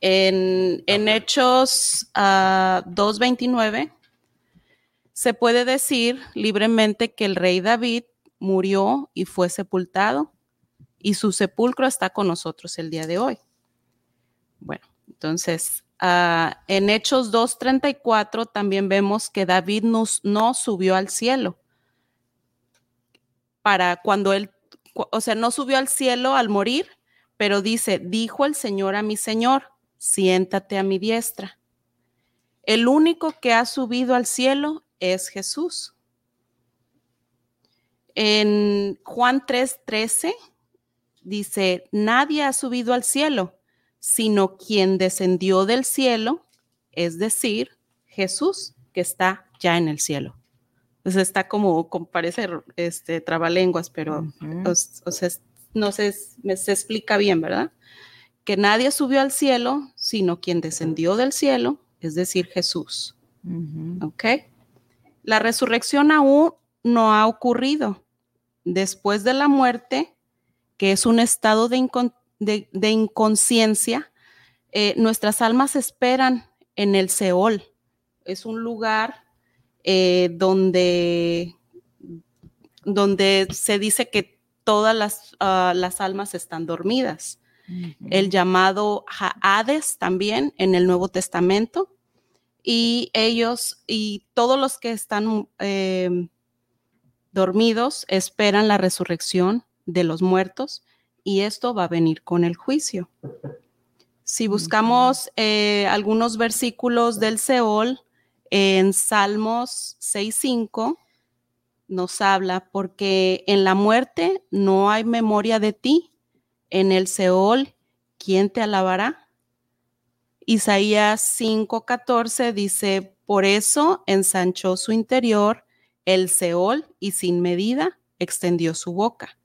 En, en Hechos ah, 2.29 se puede decir libremente que el rey David murió y fue sepultado y su sepulcro está con nosotros el día de hoy. Bueno, entonces, ah, en Hechos 2.34 también vemos que David nos- no subió al cielo. Para cuando él, o sea, no subió al cielo al morir, pero dice, dijo el Señor a mi Señor, siéntate a mi diestra. El único que ha subido al cielo es Jesús. En Juan 3:13 dice, nadie ha subido al cielo, sino quien descendió del cielo, es decir, Jesús, que está ya en el cielo. Entonces está como, como parece este, trabalenguas, pero o sea, no se, me- se explica bien, ¿verdad? Que nadie subió al cielo, sino quien descendió del cielo, es decir, Jesús. ¿Ok? La resurrección aún no ha ocurrido. Después de la muerte, que es un estado de, incon- de- de inconsciencia, eh, nuestras almas esperan en el Seol. Es un lugar eh, donde, donde se dice que todas las, ah, las almas están dormidas el llamado Ha- Hades también en el Nuevo Testamento. Y ellos y todos los que están eh, dormidos esperan la resurrección de los muertos y esto va a venir con el juicio. Si buscamos eh, algunos versículos del Seol en Salmos 6.5, nos habla porque en la muerte no hay memoria de ti, en el Seol, ¿quién te alabará? Isaías 5:14 dice, por eso ensanchó su interior el Seol y sin medida extendió su boca.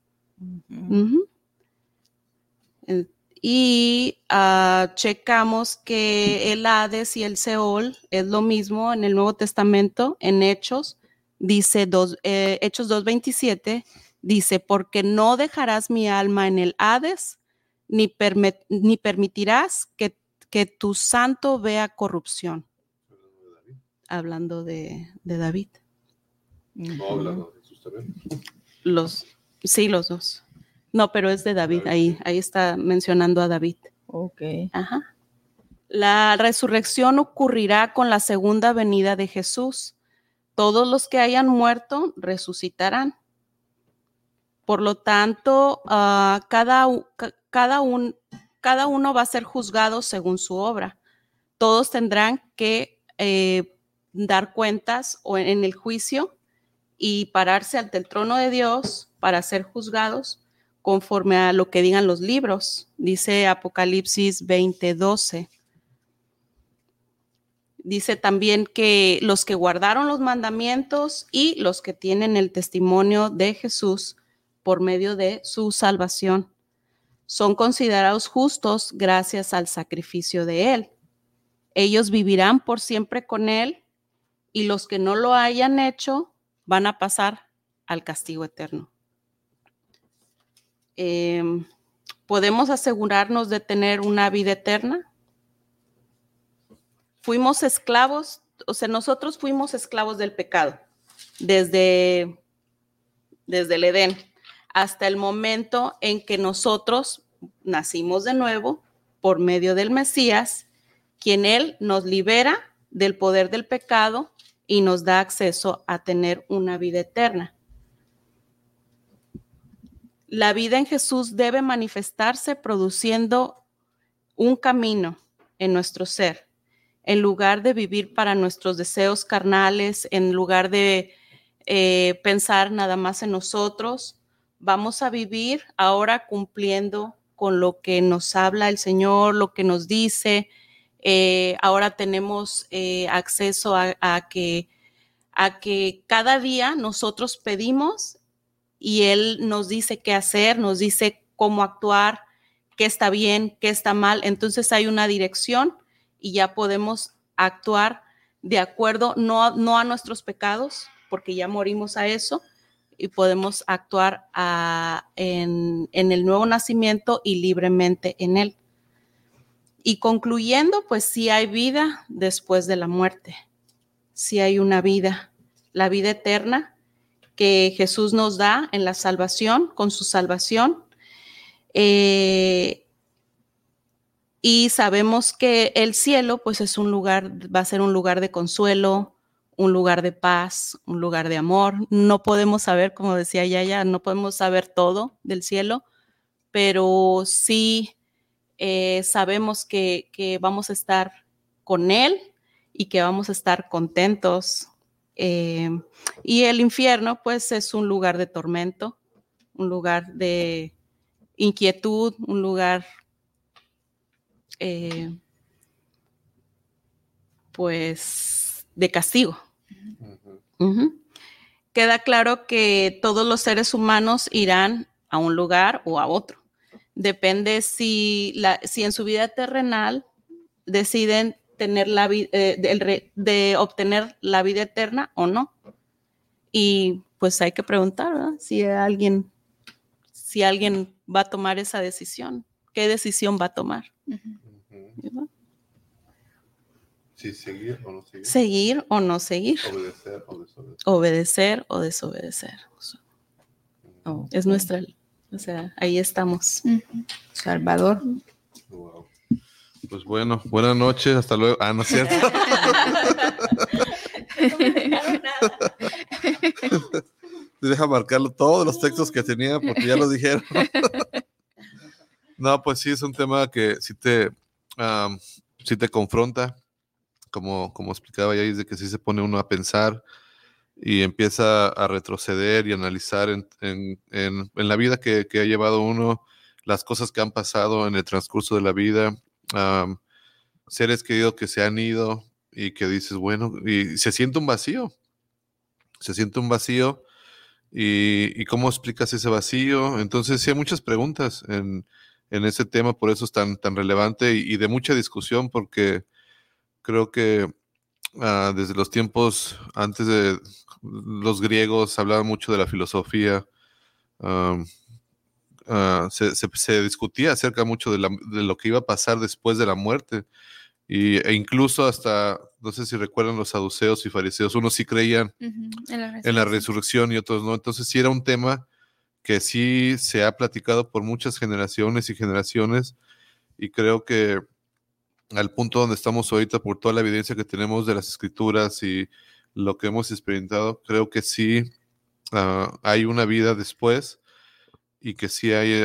Y ah, checamos que el Hades y el Seol es lo mismo en el Nuevo Testamento, en Hechos, dice dos, eh, Hechos 2.27, dice, porque no dejarás mi alma en el Hades, ni permitirás que, que tu santo vea corrupción. Hablando de, de David. No habla de Jesús también. Los, sí, los dos. No, pero es de David, ahí, ahí está mencionando a David. Ok. Ajá. La resurrección ocurrirá con la segunda venida de Jesús. Todos los que hayan muerto resucitarán. Por lo tanto, ah, cada, cada, un- cada uno va a ser juzgado según su obra. Todos tendrán que eh, dar cuentas o en, el juicio y pararse ante el trono de Dios para ser juzgados conforme a lo que digan los libros, dice Apocalipsis 20:12. Dice también que los que guardaron los mandamientos y los que tienen el testimonio de Jesús por medio de su salvación son considerados justos gracias al sacrificio de Él. Ellos vivirán por siempre con Él y los que no lo hayan hecho van a pasar al castigo eterno. Em, ¿podemos asegurarnos de tener una vida eterna? Fuimos esclavos, o sea, nosotros fuimos esclavos del pecado desde, desde el Edén hasta el momento en que nosotros nacimos de nuevo por medio del Mesías, quien Él nos libera del poder del pecado y nos da acceso a tener una vida eterna. La vida en Jesús debe manifestarse produciendo un camino en nuestro ser, en lugar de vivir para nuestros deseos carnales, en lugar de eh, pensar nada más en nosotros, vamos a vivir ahora cumpliendo con lo que nos habla el Señor, lo que nos dice. Eh, ahora tenemos eh, acceso a, que, a que cada día nosotros pedimos y Él nos dice qué hacer, nos dice cómo actuar, qué está bien, qué está mal. Entonces hay una dirección y ya podemos actuar de acuerdo, no, no a nuestros pecados, porque ya morimos a eso, y podemos actuar en, en el nuevo nacimiento y libremente en él. Y concluyendo, pues sí hay vida después de la muerte, sí hay una vida, la vida eterna que Jesús nos da en la salvación, con su salvación. Eh, y sabemos que el cielo, pues es un lugar, va a ser un lugar de consuelo, un lugar de paz, un lugar de amor. No podemos saber, como decía Yaya, no podemos saber todo del cielo, pero sí eh, sabemos que, que, vamos a estar con Él y que vamos a estar contentos eh, y el infierno, pues, es un lugar de tormento, un lugar de inquietud, un lugar, eh, pues, de castigo. Queda claro que todos los seres humanos irán a un lugar o a otro. Depende si, la, si en su vida terrenal deciden tener la eh, de, obtener la vida eterna o no. Y pues hay que preguntar si alguien, si alguien va a tomar esa decisión, qué decisión va a tomar. Sí, seguir o no seguir. Seguir o no seguir. Obedecer o desobedecer. Obedecer o desobedecer. Es nuestra, o sea, ahí estamos. Salvador. Pues bueno, buenas noches, hasta luego. Ah, no es cierto. Deja marcarlo todos los textos que tenía porque ya lo dijeron. no, pues sí, es un tema que sí te, sí te confronta, como, como explicaba ya, de que sí se pone uno a pensar y empieza a retroceder y analizar en, en, en, la vida que, que, ha llevado uno, las cosas que han pasado en el transcurso de la vida, seres queridos que se han ido y que dices, bueno, y se siente un vacío, se siente un vacío y, cómo explicas ese vacío. Entonces, sí hay muchas preguntas en, en ese tema, por eso es tan, tan relevante y, de mucha discusión, porque creo que ah, desde los tiempos antes de los griegos hablaban mucho de la filosofía. Ah, se, discutía acerca mucho de, lo que iba a pasar después de la muerte. Y, e incluso hasta, no sé si recuerdan los saduceos y fariseos, unos sí creían en, la resurrección y otros no. Entonces sí era un tema que sí se ha platicado por muchas generaciones y generaciones y creo que al punto donde estamos ahorita por toda la evidencia que tenemos de las escrituras y lo que hemos experimentado, creo que sí ah, hay una vida después y que si hay,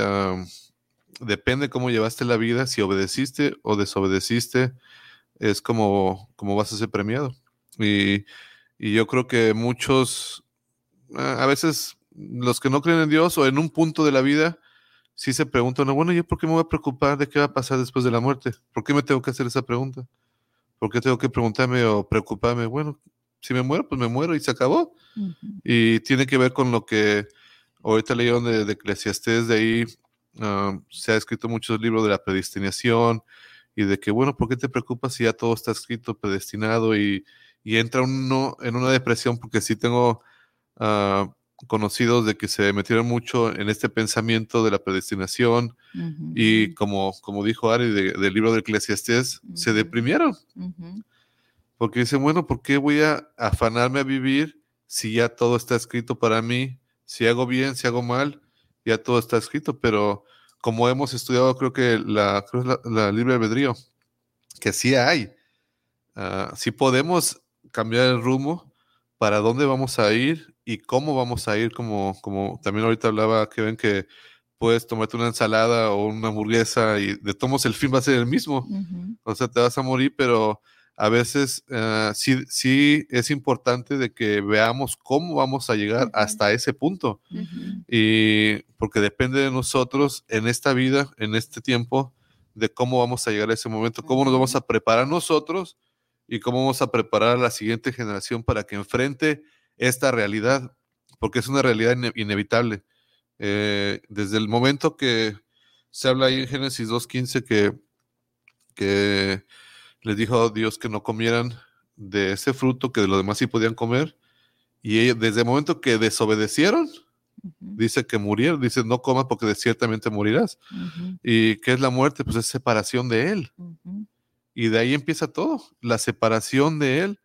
depende cómo llevaste la vida, si obedeciste o desobedeciste, es como, como vas a ser premiado. Y, y yo creo que muchos, a veces los que no creen en Dios o en un punto de la vida, sí se preguntan, bueno, ¿yo por qué me voy a preocupar de qué va a pasar después de la muerte? ¿Por qué me tengo que hacer esa pregunta? ¿Por qué tengo que preguntarme o preocuparme? Bueno, si me muero, pues me muero y se acabó. Y tiene que ver con lo que Ahorita leyeron de, de Eclesiastés, de ahí ah, se ha escrito muchos libros de la predestinación y de que, bueno, ¿por qué te preocupas si ya todo está escrito, predestinado y, y entra uno en una depresión? Porque sí tengo uh, conocidos de que se metieron mucho en este pensamiento de la predestinación y como, como dijo Ari del libro de Eclesiastés, se deprimieron. Porque dicen, bueno, ¿por qué voy a afanarme a vivir si ya todo está escrito para mí? Si hago bien, si hago mal, ya todo está escrito. Pero como hemos estudiado, creo que la, la, libre albedrío, que sí hay, uh, sí podemos cambiar el rumbo para dónde vamos a ir y cómo vamos a ir, como, como también ahorita hablaba que ven que puedes tomarte una ensalada o una hamburguesa y de todos el fin va a ser el mismo. O sea, te vas a morir, pero a veces uh, sí, sí es importante de que veamos cómo vamos a llegar hasta ese punto. Y porque depende de nosotros en esta vida, en este tiempo, de cómo vamos a llegar a ese momento, cómo nos vamos a preparar nosotros y cómo vamos a preparar a la siguiente generación para que enfrente esta realidad, porque es una realidad inevitable. Eh, desde el momento que se habla ahí en Génesis 2.15 que, que les dijo a Dios que no comieran de ese fruto, que de lo demás sí podían comer, y desde el momento que desobedecieron, dice que murieron, dice no comas porque ciertamente morirás. ¿Y qué es la muerte? Pues es separación de Él. Y de ahí empieza todo, la separación de Él.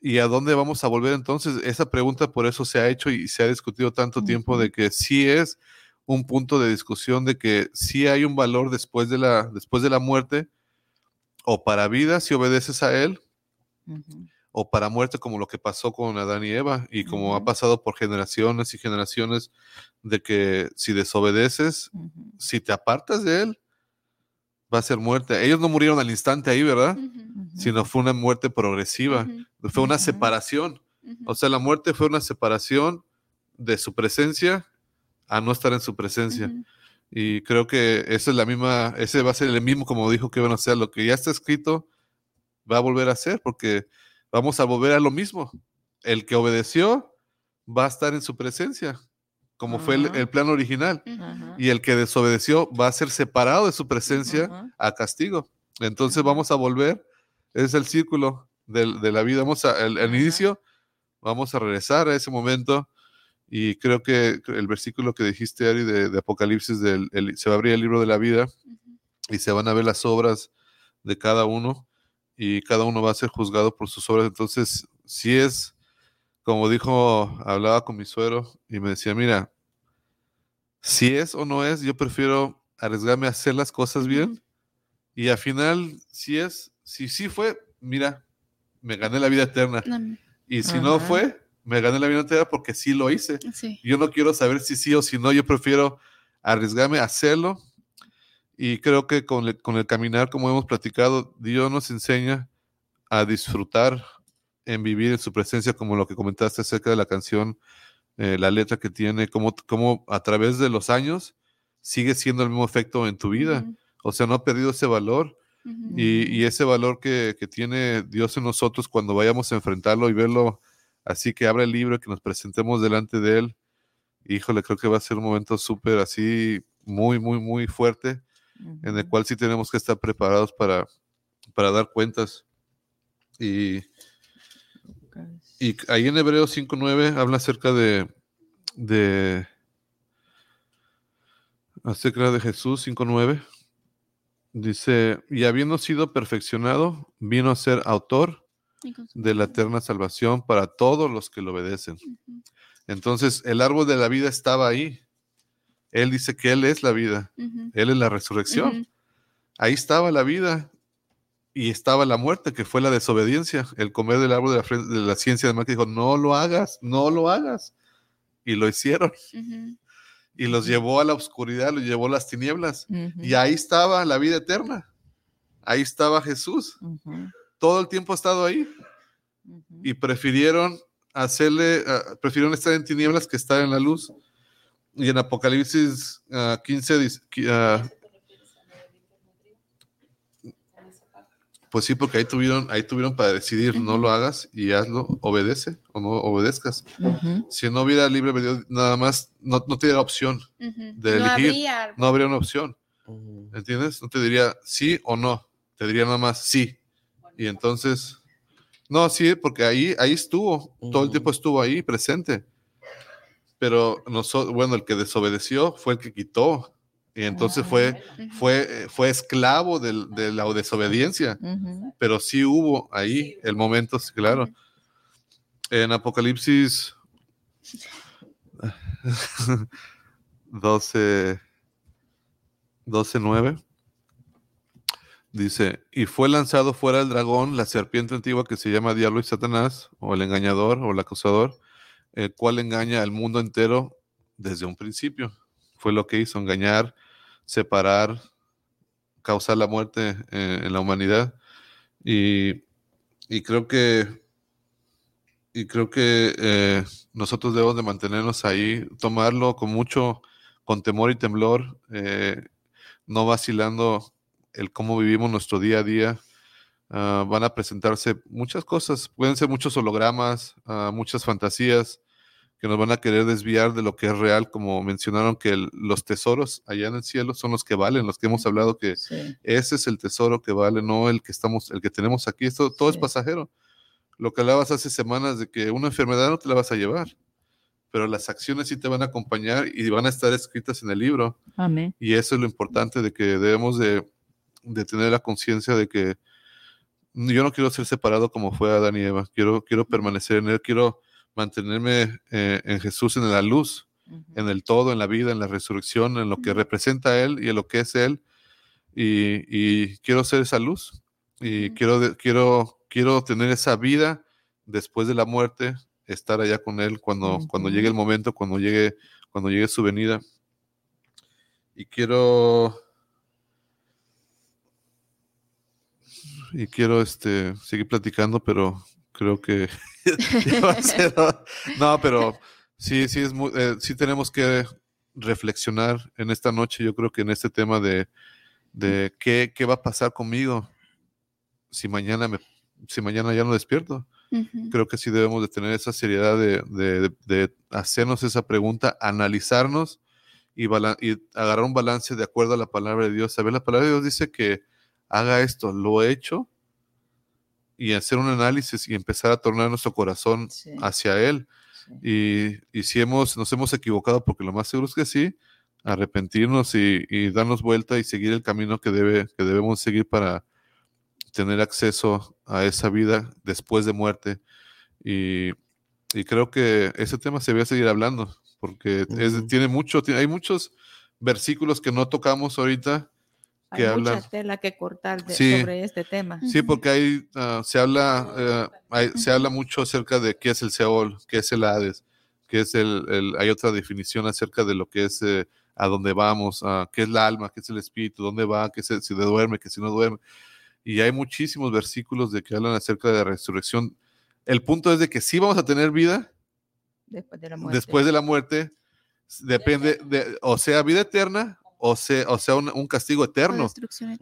¿Y a dónde vamos a volver entonces? Esa pregunta por eso se ha hecho y se ha discutido tanto tiempo de que sí es un punto de discusión de que sí hay un valor después de la, después de la muerte, o para vida si obedeces a Él, o para muerte como lo que pasó con Adán y Eva, y como ha pasado por generaciones y generaciones, de que si desobedeces, si te apartas de Él, va a ser muerte. Ellos no murieron al instante ahí, ¿verdad? Sino fue una muerte progresiva, fue una separación. O sea, la muerte fue una separación de su presencia a no estar en su presencia. Y creo que esa es la misma, ese va a ser el mismo como dijo que iban a hacer. Lo que ya está escrito va a volver a ser porque vamos a volver a lo mismo. El que obedeció va a estar en su presencia como fue el, plan original. Y el que desobedeció va a ser separado de su presencia a castigo. Entonces vamos a volver, es el círculo de, la vida. Vamos a, al inicio, vamos a regresar a ese momento. Y creo que el versículo que dijiste, Ari, de, Apocalipsis, del, se va a abrir el libro de la vida y se van a ver las obras de cada uno y cada uno va a ser juzgado por sus obras. Entonces, si es como dijo, hablaba con mi suero y me decía, mira, si es o no es, yo prefiero arriesgarme a hacer las cosas bien y al final, si es, si sí fue, mira, me gané la vida eterna. Y si no fue, me gané la vida eterna porque sí lo hice. Yo no quiero saber si sí o si no, yo prefiero arriesgarme a hacerlo. Y creo que con el, con el caminar, como hemos platicado, Dios nos enseña a disfrutar en vivir en su presencia, como lo que comentaste acerca de la canción, eh, la letra que tiene, como, como a través de los años sigue siendo el mismo efecto en tu vida. O sea, no ha perdido ese valor. y, ese valor que, que, tiene Dios en nosotros cuando vayamos a enfrentarlo y verlo así que abre el libro, que nos presentemos delante de Él. Híjole, creo que va a ser un momento súper así, muy, muy, muy fuerte, en el cual sí tenemos que estar preparados para, para dar cuentas. Y, y ahí en Hebreos 5.9 habla acerca de, de acerca de Jesús 5.9. Dice, y habiendo sido perfeccionado, vino a ser autor de la eterna salvación para todos los que lo obedecen. Entonces, el árbol de la vida estaba ahí. Él dice que Él es la vida. Él es la resurrección. Ahí estaba la vida y estaba la muerte, que fue la desobediencia, el comer del árbol de la, de la ciencia de que dijo, no lo hagas, no lo hagas. Y lo hicieron. Y los llevó a la oscuridad, los llevó a las tinieblas. Y ahí estaba la vida eterna. Ahí estaba Jesús. Todo el tiempo ha estado ahí. Y prefirieron hacerle, uh, prefirieron estar en tinieblas que estar en la luz. Y en Apocalipsis 15 Pues sí, porque ahí tuvieron, ahí tuvieron para decidir, no lo hagas y hazlo, obedece o no obedezcas. Si no hubiera libre nada más, no, no te diera opción de elegir. No habría una opción. ¿Entiendes? No te diría sí o no, te diría nada más sí. Y entonces, no, sí, porque ahí, ahí estuvo, todo el tiempo estuvo ahí presente. pero nosotros, bueno, el que desobedeció fue el que quitó. Y entonces fue, fue, fue esclavo de la desobediencia. Pero sí hubo ahí el momento, claro. En Apocalipsis 12, 12, 9. Dice, y fue lanzado fuera el dragón, la serpiente antigua que se llama Diablo y Satanás, o el engañador, o el acusador, el cual engaña al mundo entero desde un principio. Fue lo que hizo, engañar, separar, causar la muerte eh, en la humanidad. Y, creo que, y creo que eh, nosotros debemos de mantenernos ahí, tomarlo con mucho, con temor y temblor, eh, no vacilando el cómo vivimos nuestro día a día. Ah, van a presentarse muchas cosas, pueden ser muchos hologramas, ah, muchas fantasías que nos van a querer desviar de lo que es real, como mencionaron que los tesoros allá en el cielo son los que valen, los que hemos hablado que ese es el tesoro que vale, no el que estamos, el que tenemos aquí. Esto todo es pasajero. Lo que hablabas hace semanas de que una enfermedad no te la vas a llevar, pero las acciones sí te van a acompañar y van a estar escritas en el libro. Amén. Y eso es lo importante de que debemos de de tener la conciencia de que yo no quiero ser separado como fue Adán y Eva, quiero, quiero permanecer en Él, quiero mantenerme eh, en Jesús, en la luz, en el todo, en la vida, en la resurrección, en lo que representa Él y en lo que es Él. Y, quiero ser esa luz y quiero, quiero, quiero tener esa vida después de la muerte, estar allá con Él cuando, cuando llegue el momento, cuando llegue, cuando llegue su venida. Y quiero y quiero este, seguir platicando, pero creo que no, pero sí, sí es muy, eh, sí tenemos que reflexionar en esta noche. Yo creo que en este tema de, de qué, qué va a pasar conmigo si mañana me, si mañana ya no despierto. Creo que sí debemos de tener esa seriedad de, de, de hacernos esa pregunta, analizarnos y, y, agarrar un balance de acuerdo a la palabra de Dios. Saber la palabra de Dios dice que haga esto, lo he hecho, y hacer un análisis y empezar a tornar nuestro corazón hacia Él. Y, si hemos, nos hemos equivocado, porque lo más seguro es que sí, arrepentirnos y, darnos vuelta y seguir el camino que, debe, que debemos seguir para tener acceso a esa vida después de muerte. Y, creo que ese tema se debe seguir hablando, porque tiene mucho, hay muchos versículos que no tocamos ahorita, hay mucha tela que cortar sobre este tema. Sí, porque ahí ah, se habla eh, se habla mucho acerca de qué es el Seol, qué es el Hades, qué es el, hay otra definición acerca de lo que es eh, a dónde vamos, uh, qué es la alma, qué es el espíritu, dónde va, qué es si duerme, qué si no duerme. Y hay muchísimos versículos de que hablan acerca de la resurrección. El punto es de que sí vamos a tener vida después de la muerte. Después de la muerte depende de, o sea, vida eterna o sea, o sea un, castigo eterno.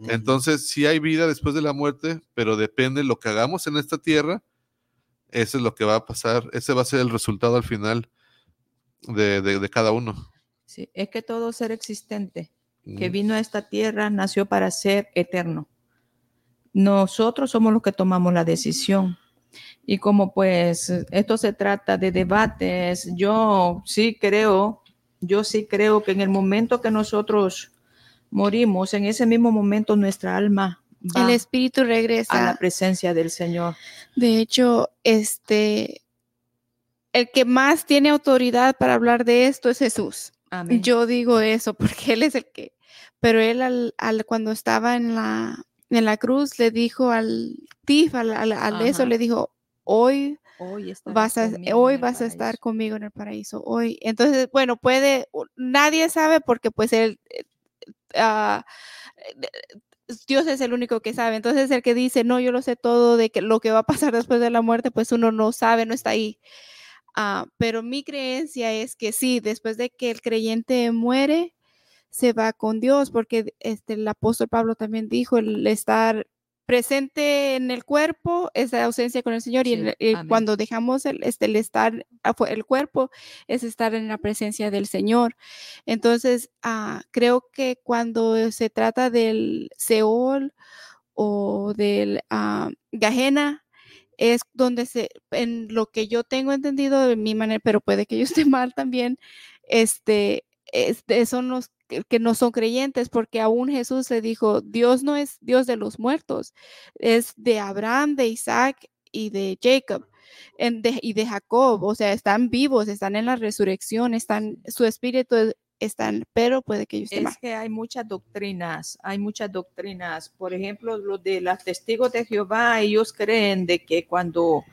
Entonces, sí hay vida después de la muerte, pero depende de lo que hagamos en esta tierra, eso es lo que va a pasar, ese va a ser el resultado al final de, cada uno. Sí, es que todo ser existente que vino a esta tierra nació para ser eterno. Nosotros somos los que tomamos la decisión. Y como pues esto se trata de debates, yo sí creo yo sí creo que en el momento que nosotros morimos, en ese mismo momento nuestra alma va el espíritu regresa a la presencia del Señor. De hecho, este el que más tiene autoridad para hablar de esto es Jesús. Yo digo eso porque él es el que, pero él al, cuando estaba en la en la cruz le dijo al tif, al, al, eso le dijo, hoy Hoy, vas a, hoy vas a estar conmigo en el paraíso. Hoy. Entonces, bueno, puede, nadie sabe porque pues él, eh, ah, Dios es el único que sabe. Entonces, el que dice, no, yo lo sé todo de que lo que va a pasar después de la muerte, pues uno no sabe, no está ahí. Ah, pero mi creencia es que sí, después de que el creyente muere, se va con Dios, porque este, el apóstol Pablo también dijo, el estar presente en el cuerpo, esa ausencia con el Señor, y, cuando dejamos el, este, el estar, el cuerpo, es estar en la presencia del Señor. Entonces, ah, creo que cuando se trata del Seol o del uh, Gajena, es donde se, en lo que yo tengo entendido de mi manera, pero puede que yo esté mal también, este, este son los que, no son creyentes, porque aún Jesús se dijo, Dios no es Dios de los muertos, es de Abraham, de Isaac y de Jacob. y de Jacob, o sea, están vivos, están en la resurrección, están, su espíritu están, pero puede que ellos Es que hay muchas doctrinas, hay muchas doctrinas. Por ejemplo, los de los testigos de Jehová, ellos creen de que cuando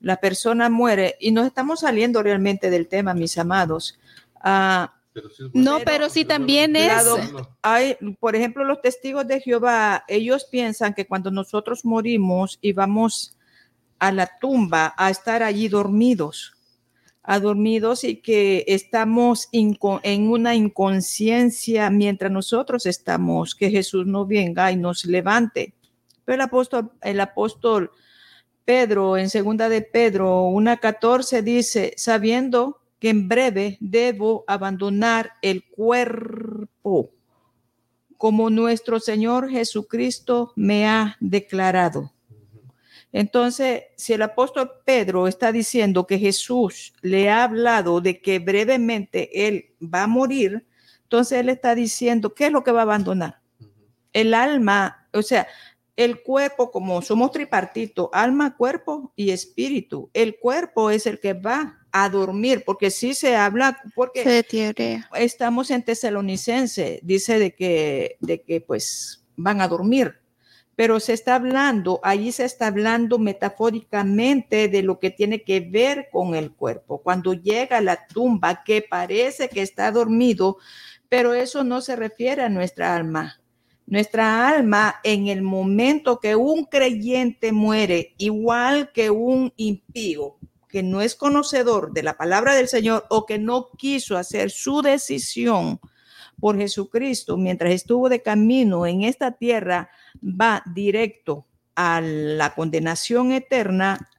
la persona muere, y no estamos saliendo realmente del tema, mis amados, no, pero sí también es. Hay, por ejemplo, los testigos de Jehová, ellos piensan que cuando nosotros morimos y vamos a la tumba a estar allí dormidos, a dormidos y que estamos en una inconsciencia mientras nosotros estamos, que Jesús no venga y nos levante. Pero el apóstol, el apóstol Pedro, en segunda de Pedro 1.14 dice, sabiendo en breve debo abandonar el cuerpo, como nuestro Señor Jesucristo me ha declarado. Entonces, si el apóstol Pedro está diciendo que Jesús le ha hablado de que brevemente él va a morir, entonces él está diciendo, ¿qué es lo que va a abandonar? El alma, o sea, el cuerpo, como somos tripartito, alma, cuerpo y espíritu, el cuerpo es el que va a dormir, porque sí se habla, porque estamos en Tesalonicense, dice de que, de que pues van a dormir, pero se está hablando, allí se está hablando metafóricamente de lo que tiene que ver con el cuerpo. Cuando llega a la tumba, que parece que está dormido, pero eso no se refiere a nuestra alma. Nuestra alma en el momento que un creyente muere, igual que un impío, que no es conocedor de la palabra del Señor o que no quiso hacer su decisión por Jesucristo mientras estuvo de camino en esta tierra, va directo a la condenación eterna.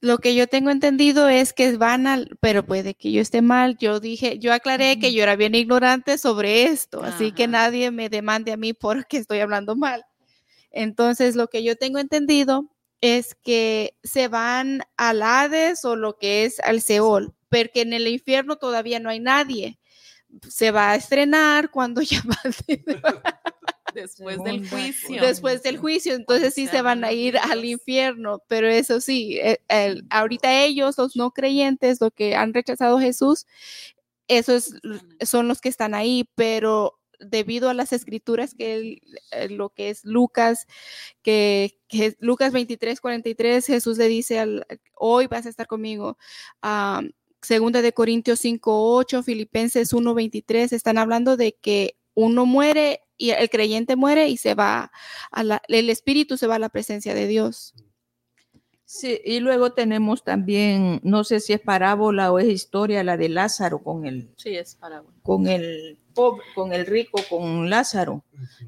Lo que yo tengo entendido es que van al, pero puede que yo esté mal. Yo dije, yo aclaré que yo era bien ignorante sobre esto, así que nadie me demande a mí porque estoy hablando mal. Entonces, lo que yo tengo entendido es que se van al Hades o lo que es al Seol, porque en el infierno todavía no hay nadie. Se va a estrenar cuando ya va después del juicio. Después del juicio, entonces sí se van a ir al infierno, pero eso sí, eh, ahorita ellos, los no creyentes, los que han rechazado a Jesús, esos son los que están ahí, pero debido a las escrituras que eh, lo que es Lucas, que, Lucas 23, 43, Jesús le dice, al, hoy vas a estar conmigo. segunda de Corintios 5, 8, Filipenses 1, 23, están hablando de que uno muere y el creyente muere y se va, a la, el espíritu se va a la presencia de Dios. Sí, y luego tenemos también, no sé si es parábola o es historia, la de Lázaro con el. Sí, es parábola. Con el con el rico, con Lázaro,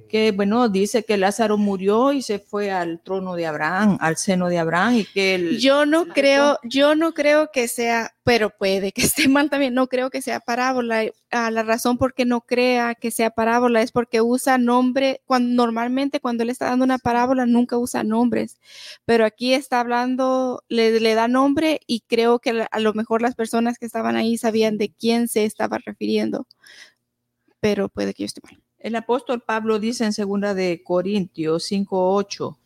que bueno, dice que Lázaro murió y se fue al trono de Abraham, al seno de Abraham y que él... Yo no creo, yo no creo que sea, pero puede que esté mal también, no creo que sea parábola. Ah, la razón por qué no crea que sea parábola es porque usa nombre, cuando normalmente cuando él está dando una parábola nunca usa nombres, pero aquí está hablando, le, le da nombre y creo que a lo mejor las personas que estaban ahí sabían de quién se estaba refiriendo pero puede que esté mal. El apóstol Pablo dice en segunda de Corintios 5:8,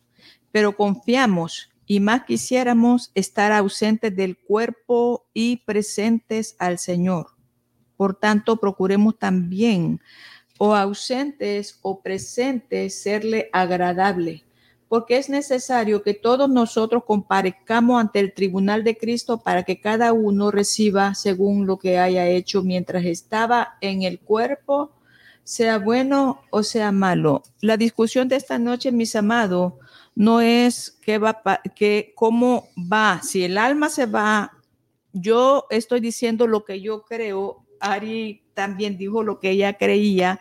pero confiamos y más quisiéramos estar ausentes del cuerpo y presentes al Señor. Por tanto, procuremos también o ausentes o presentes serle agradable, porque es necesario que todos nosotros comparezcamos ante el tribunal de Cristo para que cada uno reciba según lo que haya hecho mientras estaba en el cuerpo, sea bueno o sea malo. La discusión de esta noche, mis amados, no es qué va, que cómo va, si el alma se va. Yo estoy diciendo lo que yo creo. Ari también dijo lo que ella creía,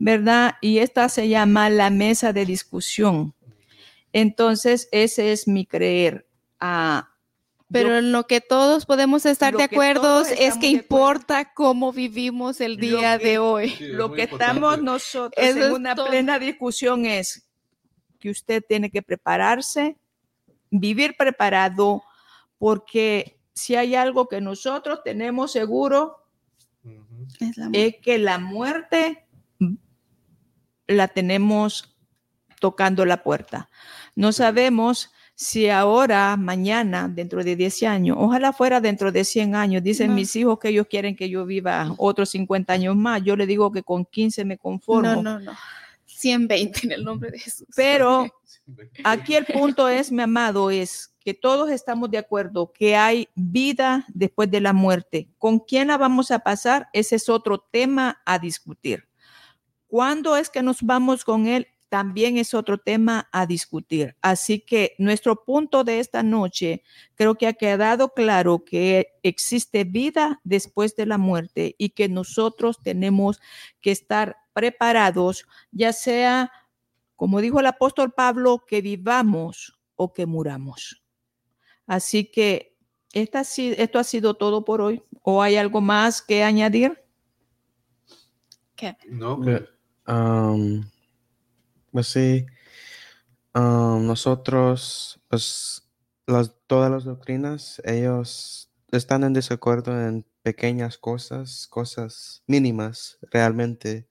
¿verdad? Y esta se llama la mesa de discusión entonces, ese es mi creer. Ah, pero en lo que todos podemos estar de acuerdo es que importa cómo vivimos el día de hoy. lo que estamos nosotros en una plena discusión es que usted tiene que prepararse vivir preparado porque si hay algo que nosotros tenemos seguro es, que la muerte la tenemos tocando la puerta. No sabemos si ahora, mañana, dentro de 10 años, ojalá fuera dentro de 100 años, dicen mis hijos que ellos quieren que yo viva otros 50 años más, yo le digo que con 15 me conformo. No, no, no. 120 en el nombre de Jesús. Pero aquí el punto es, mi amado, es que todos estamos de acuerdo que hay vida después de la muerte. ¿Con quién la vamos a pasar? Ese es otro tema a discutir. ¿Cuándo es que nos vamos con él? También es otro tema a discutir. Así que nuestro punto de esta noche creo que ha quedado claro que existe vida después de la muerte y que nosotros tenemos que estar preparados, ya sea, como dijo el apóstol Pablo, que vivamos o que muramos. Así que esta, esto ha sido todo por hoy. ¿O hay algo más que añadir? ¿Qué? No. Um, pues sí, um, nosotros, pues las, todas las doctrinas, ellos están en desacuerdo en pequeñas cosas, cosas mínimas realmente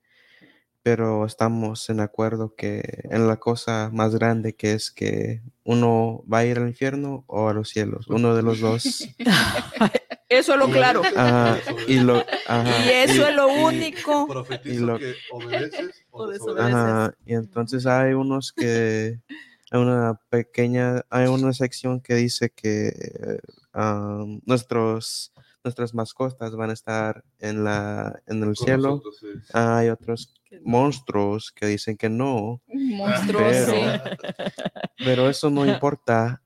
pero estamos en acuerdo que en la cosa más grande que es que uno va a ir al infierno o a los cielos, uno de los dos. Eso es lo claro. y, lo, eso es lo único. Y, lo, que obedeces o y entonces hay unos que hay una pequeña, hay una sección que dice que nuestros nuestras mascotas van a estar en la en el cielo. Hay otros monstruos que dicen que no. Monstruos, pero, eso no importa.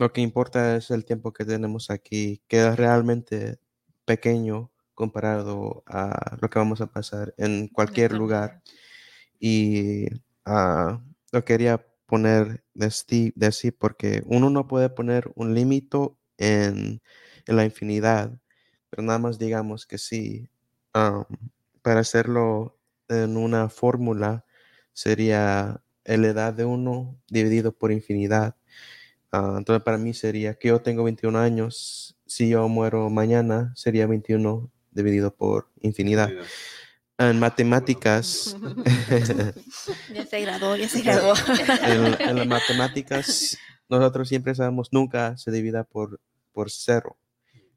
Lo que importa es el tiempo que tenemos aquí, que es realmente pequeño comparado a lo que vamos a pasar en cualquier lugar. Y uh, lo quería poner de, de así porque uno no puede poner un límite en, la infinidad, pero nada más digamos que sí, para hacerlo en una fórmula sería la edad de uno dividido por infinidad. Ah, entonces para mí sería que yo tengo 21 años, si yo muero mañana sería 21 dividido por infinidad. En matemáticas. ya se graduó, ya se graduó. en, las matemáticas, nosotros siempre sabemos nunca se divida por, por cero.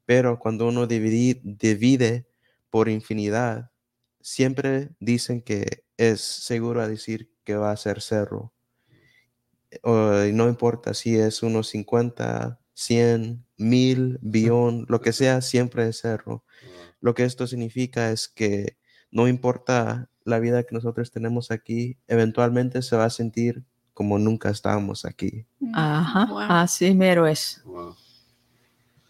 Pero cuando uno divide, divide por infinidad, siempre dicen que es seguro a decir que va a ser cero. Y no importa si es unos 50, 100, 1000, billón, lo que sea, siempre es cero. Lo que esto significa es que no importa la vida que nosotros tenemos aquí, eventualmente se va a sentir como nunca estábamos aquí. Ajá, así mero es.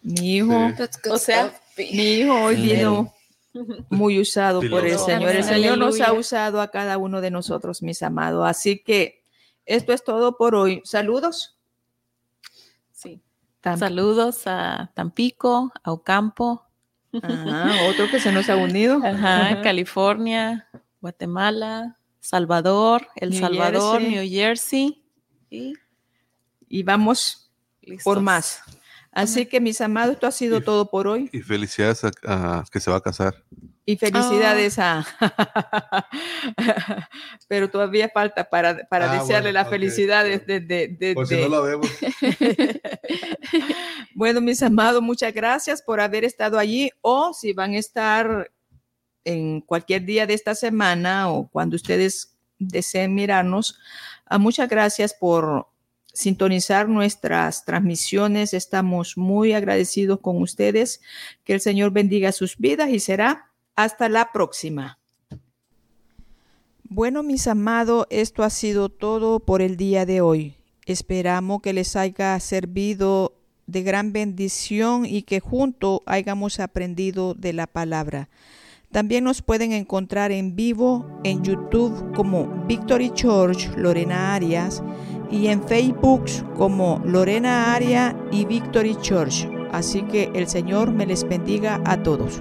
Mi hijo, o sea, mi hijo hoy vino muy usado por el Señor. El Señor nos ha usado a cada uno de nosotros, mis amados. Así que esto es todo por hoy. Saludos. Sí. Saludos a Tampico, a Ocampo. otro que se nos ha unido. Ajá, California, Guatemala, Salvador, El Salvador, New Jersey. Y, y vamos por más. Así que mis amados, esto ha sido todo por hoy. Y felicidades a, que se va a casar. Y felicidades a... Pero todavía falta para, para ah, desearle las felicidades de... de, Por si no la vemos. bueno, mis amados, muchas gracias por haber estado allí o si van a estar en cualquier día de esta semana o cuando ustedes deseen mirarnos, ah, muchas gracias por sintonizar nuestras transmisiones. Estamos muy agradecidos con ustedes. Que el Señor bendiga sus vidas y será hasta la próxima. Bueno, mis amados, esto ha sido todo por el día de hoy. Esperamos que les haya servido de gran bendición y que juntos hayamos aprendido de la palabra. También nos pueden encontrar en vivo en YouTube como Victory Church Lorena Arias y en Facebook como Lorena Aria y Victory Church. Así que el Señor me les bendiga a todos.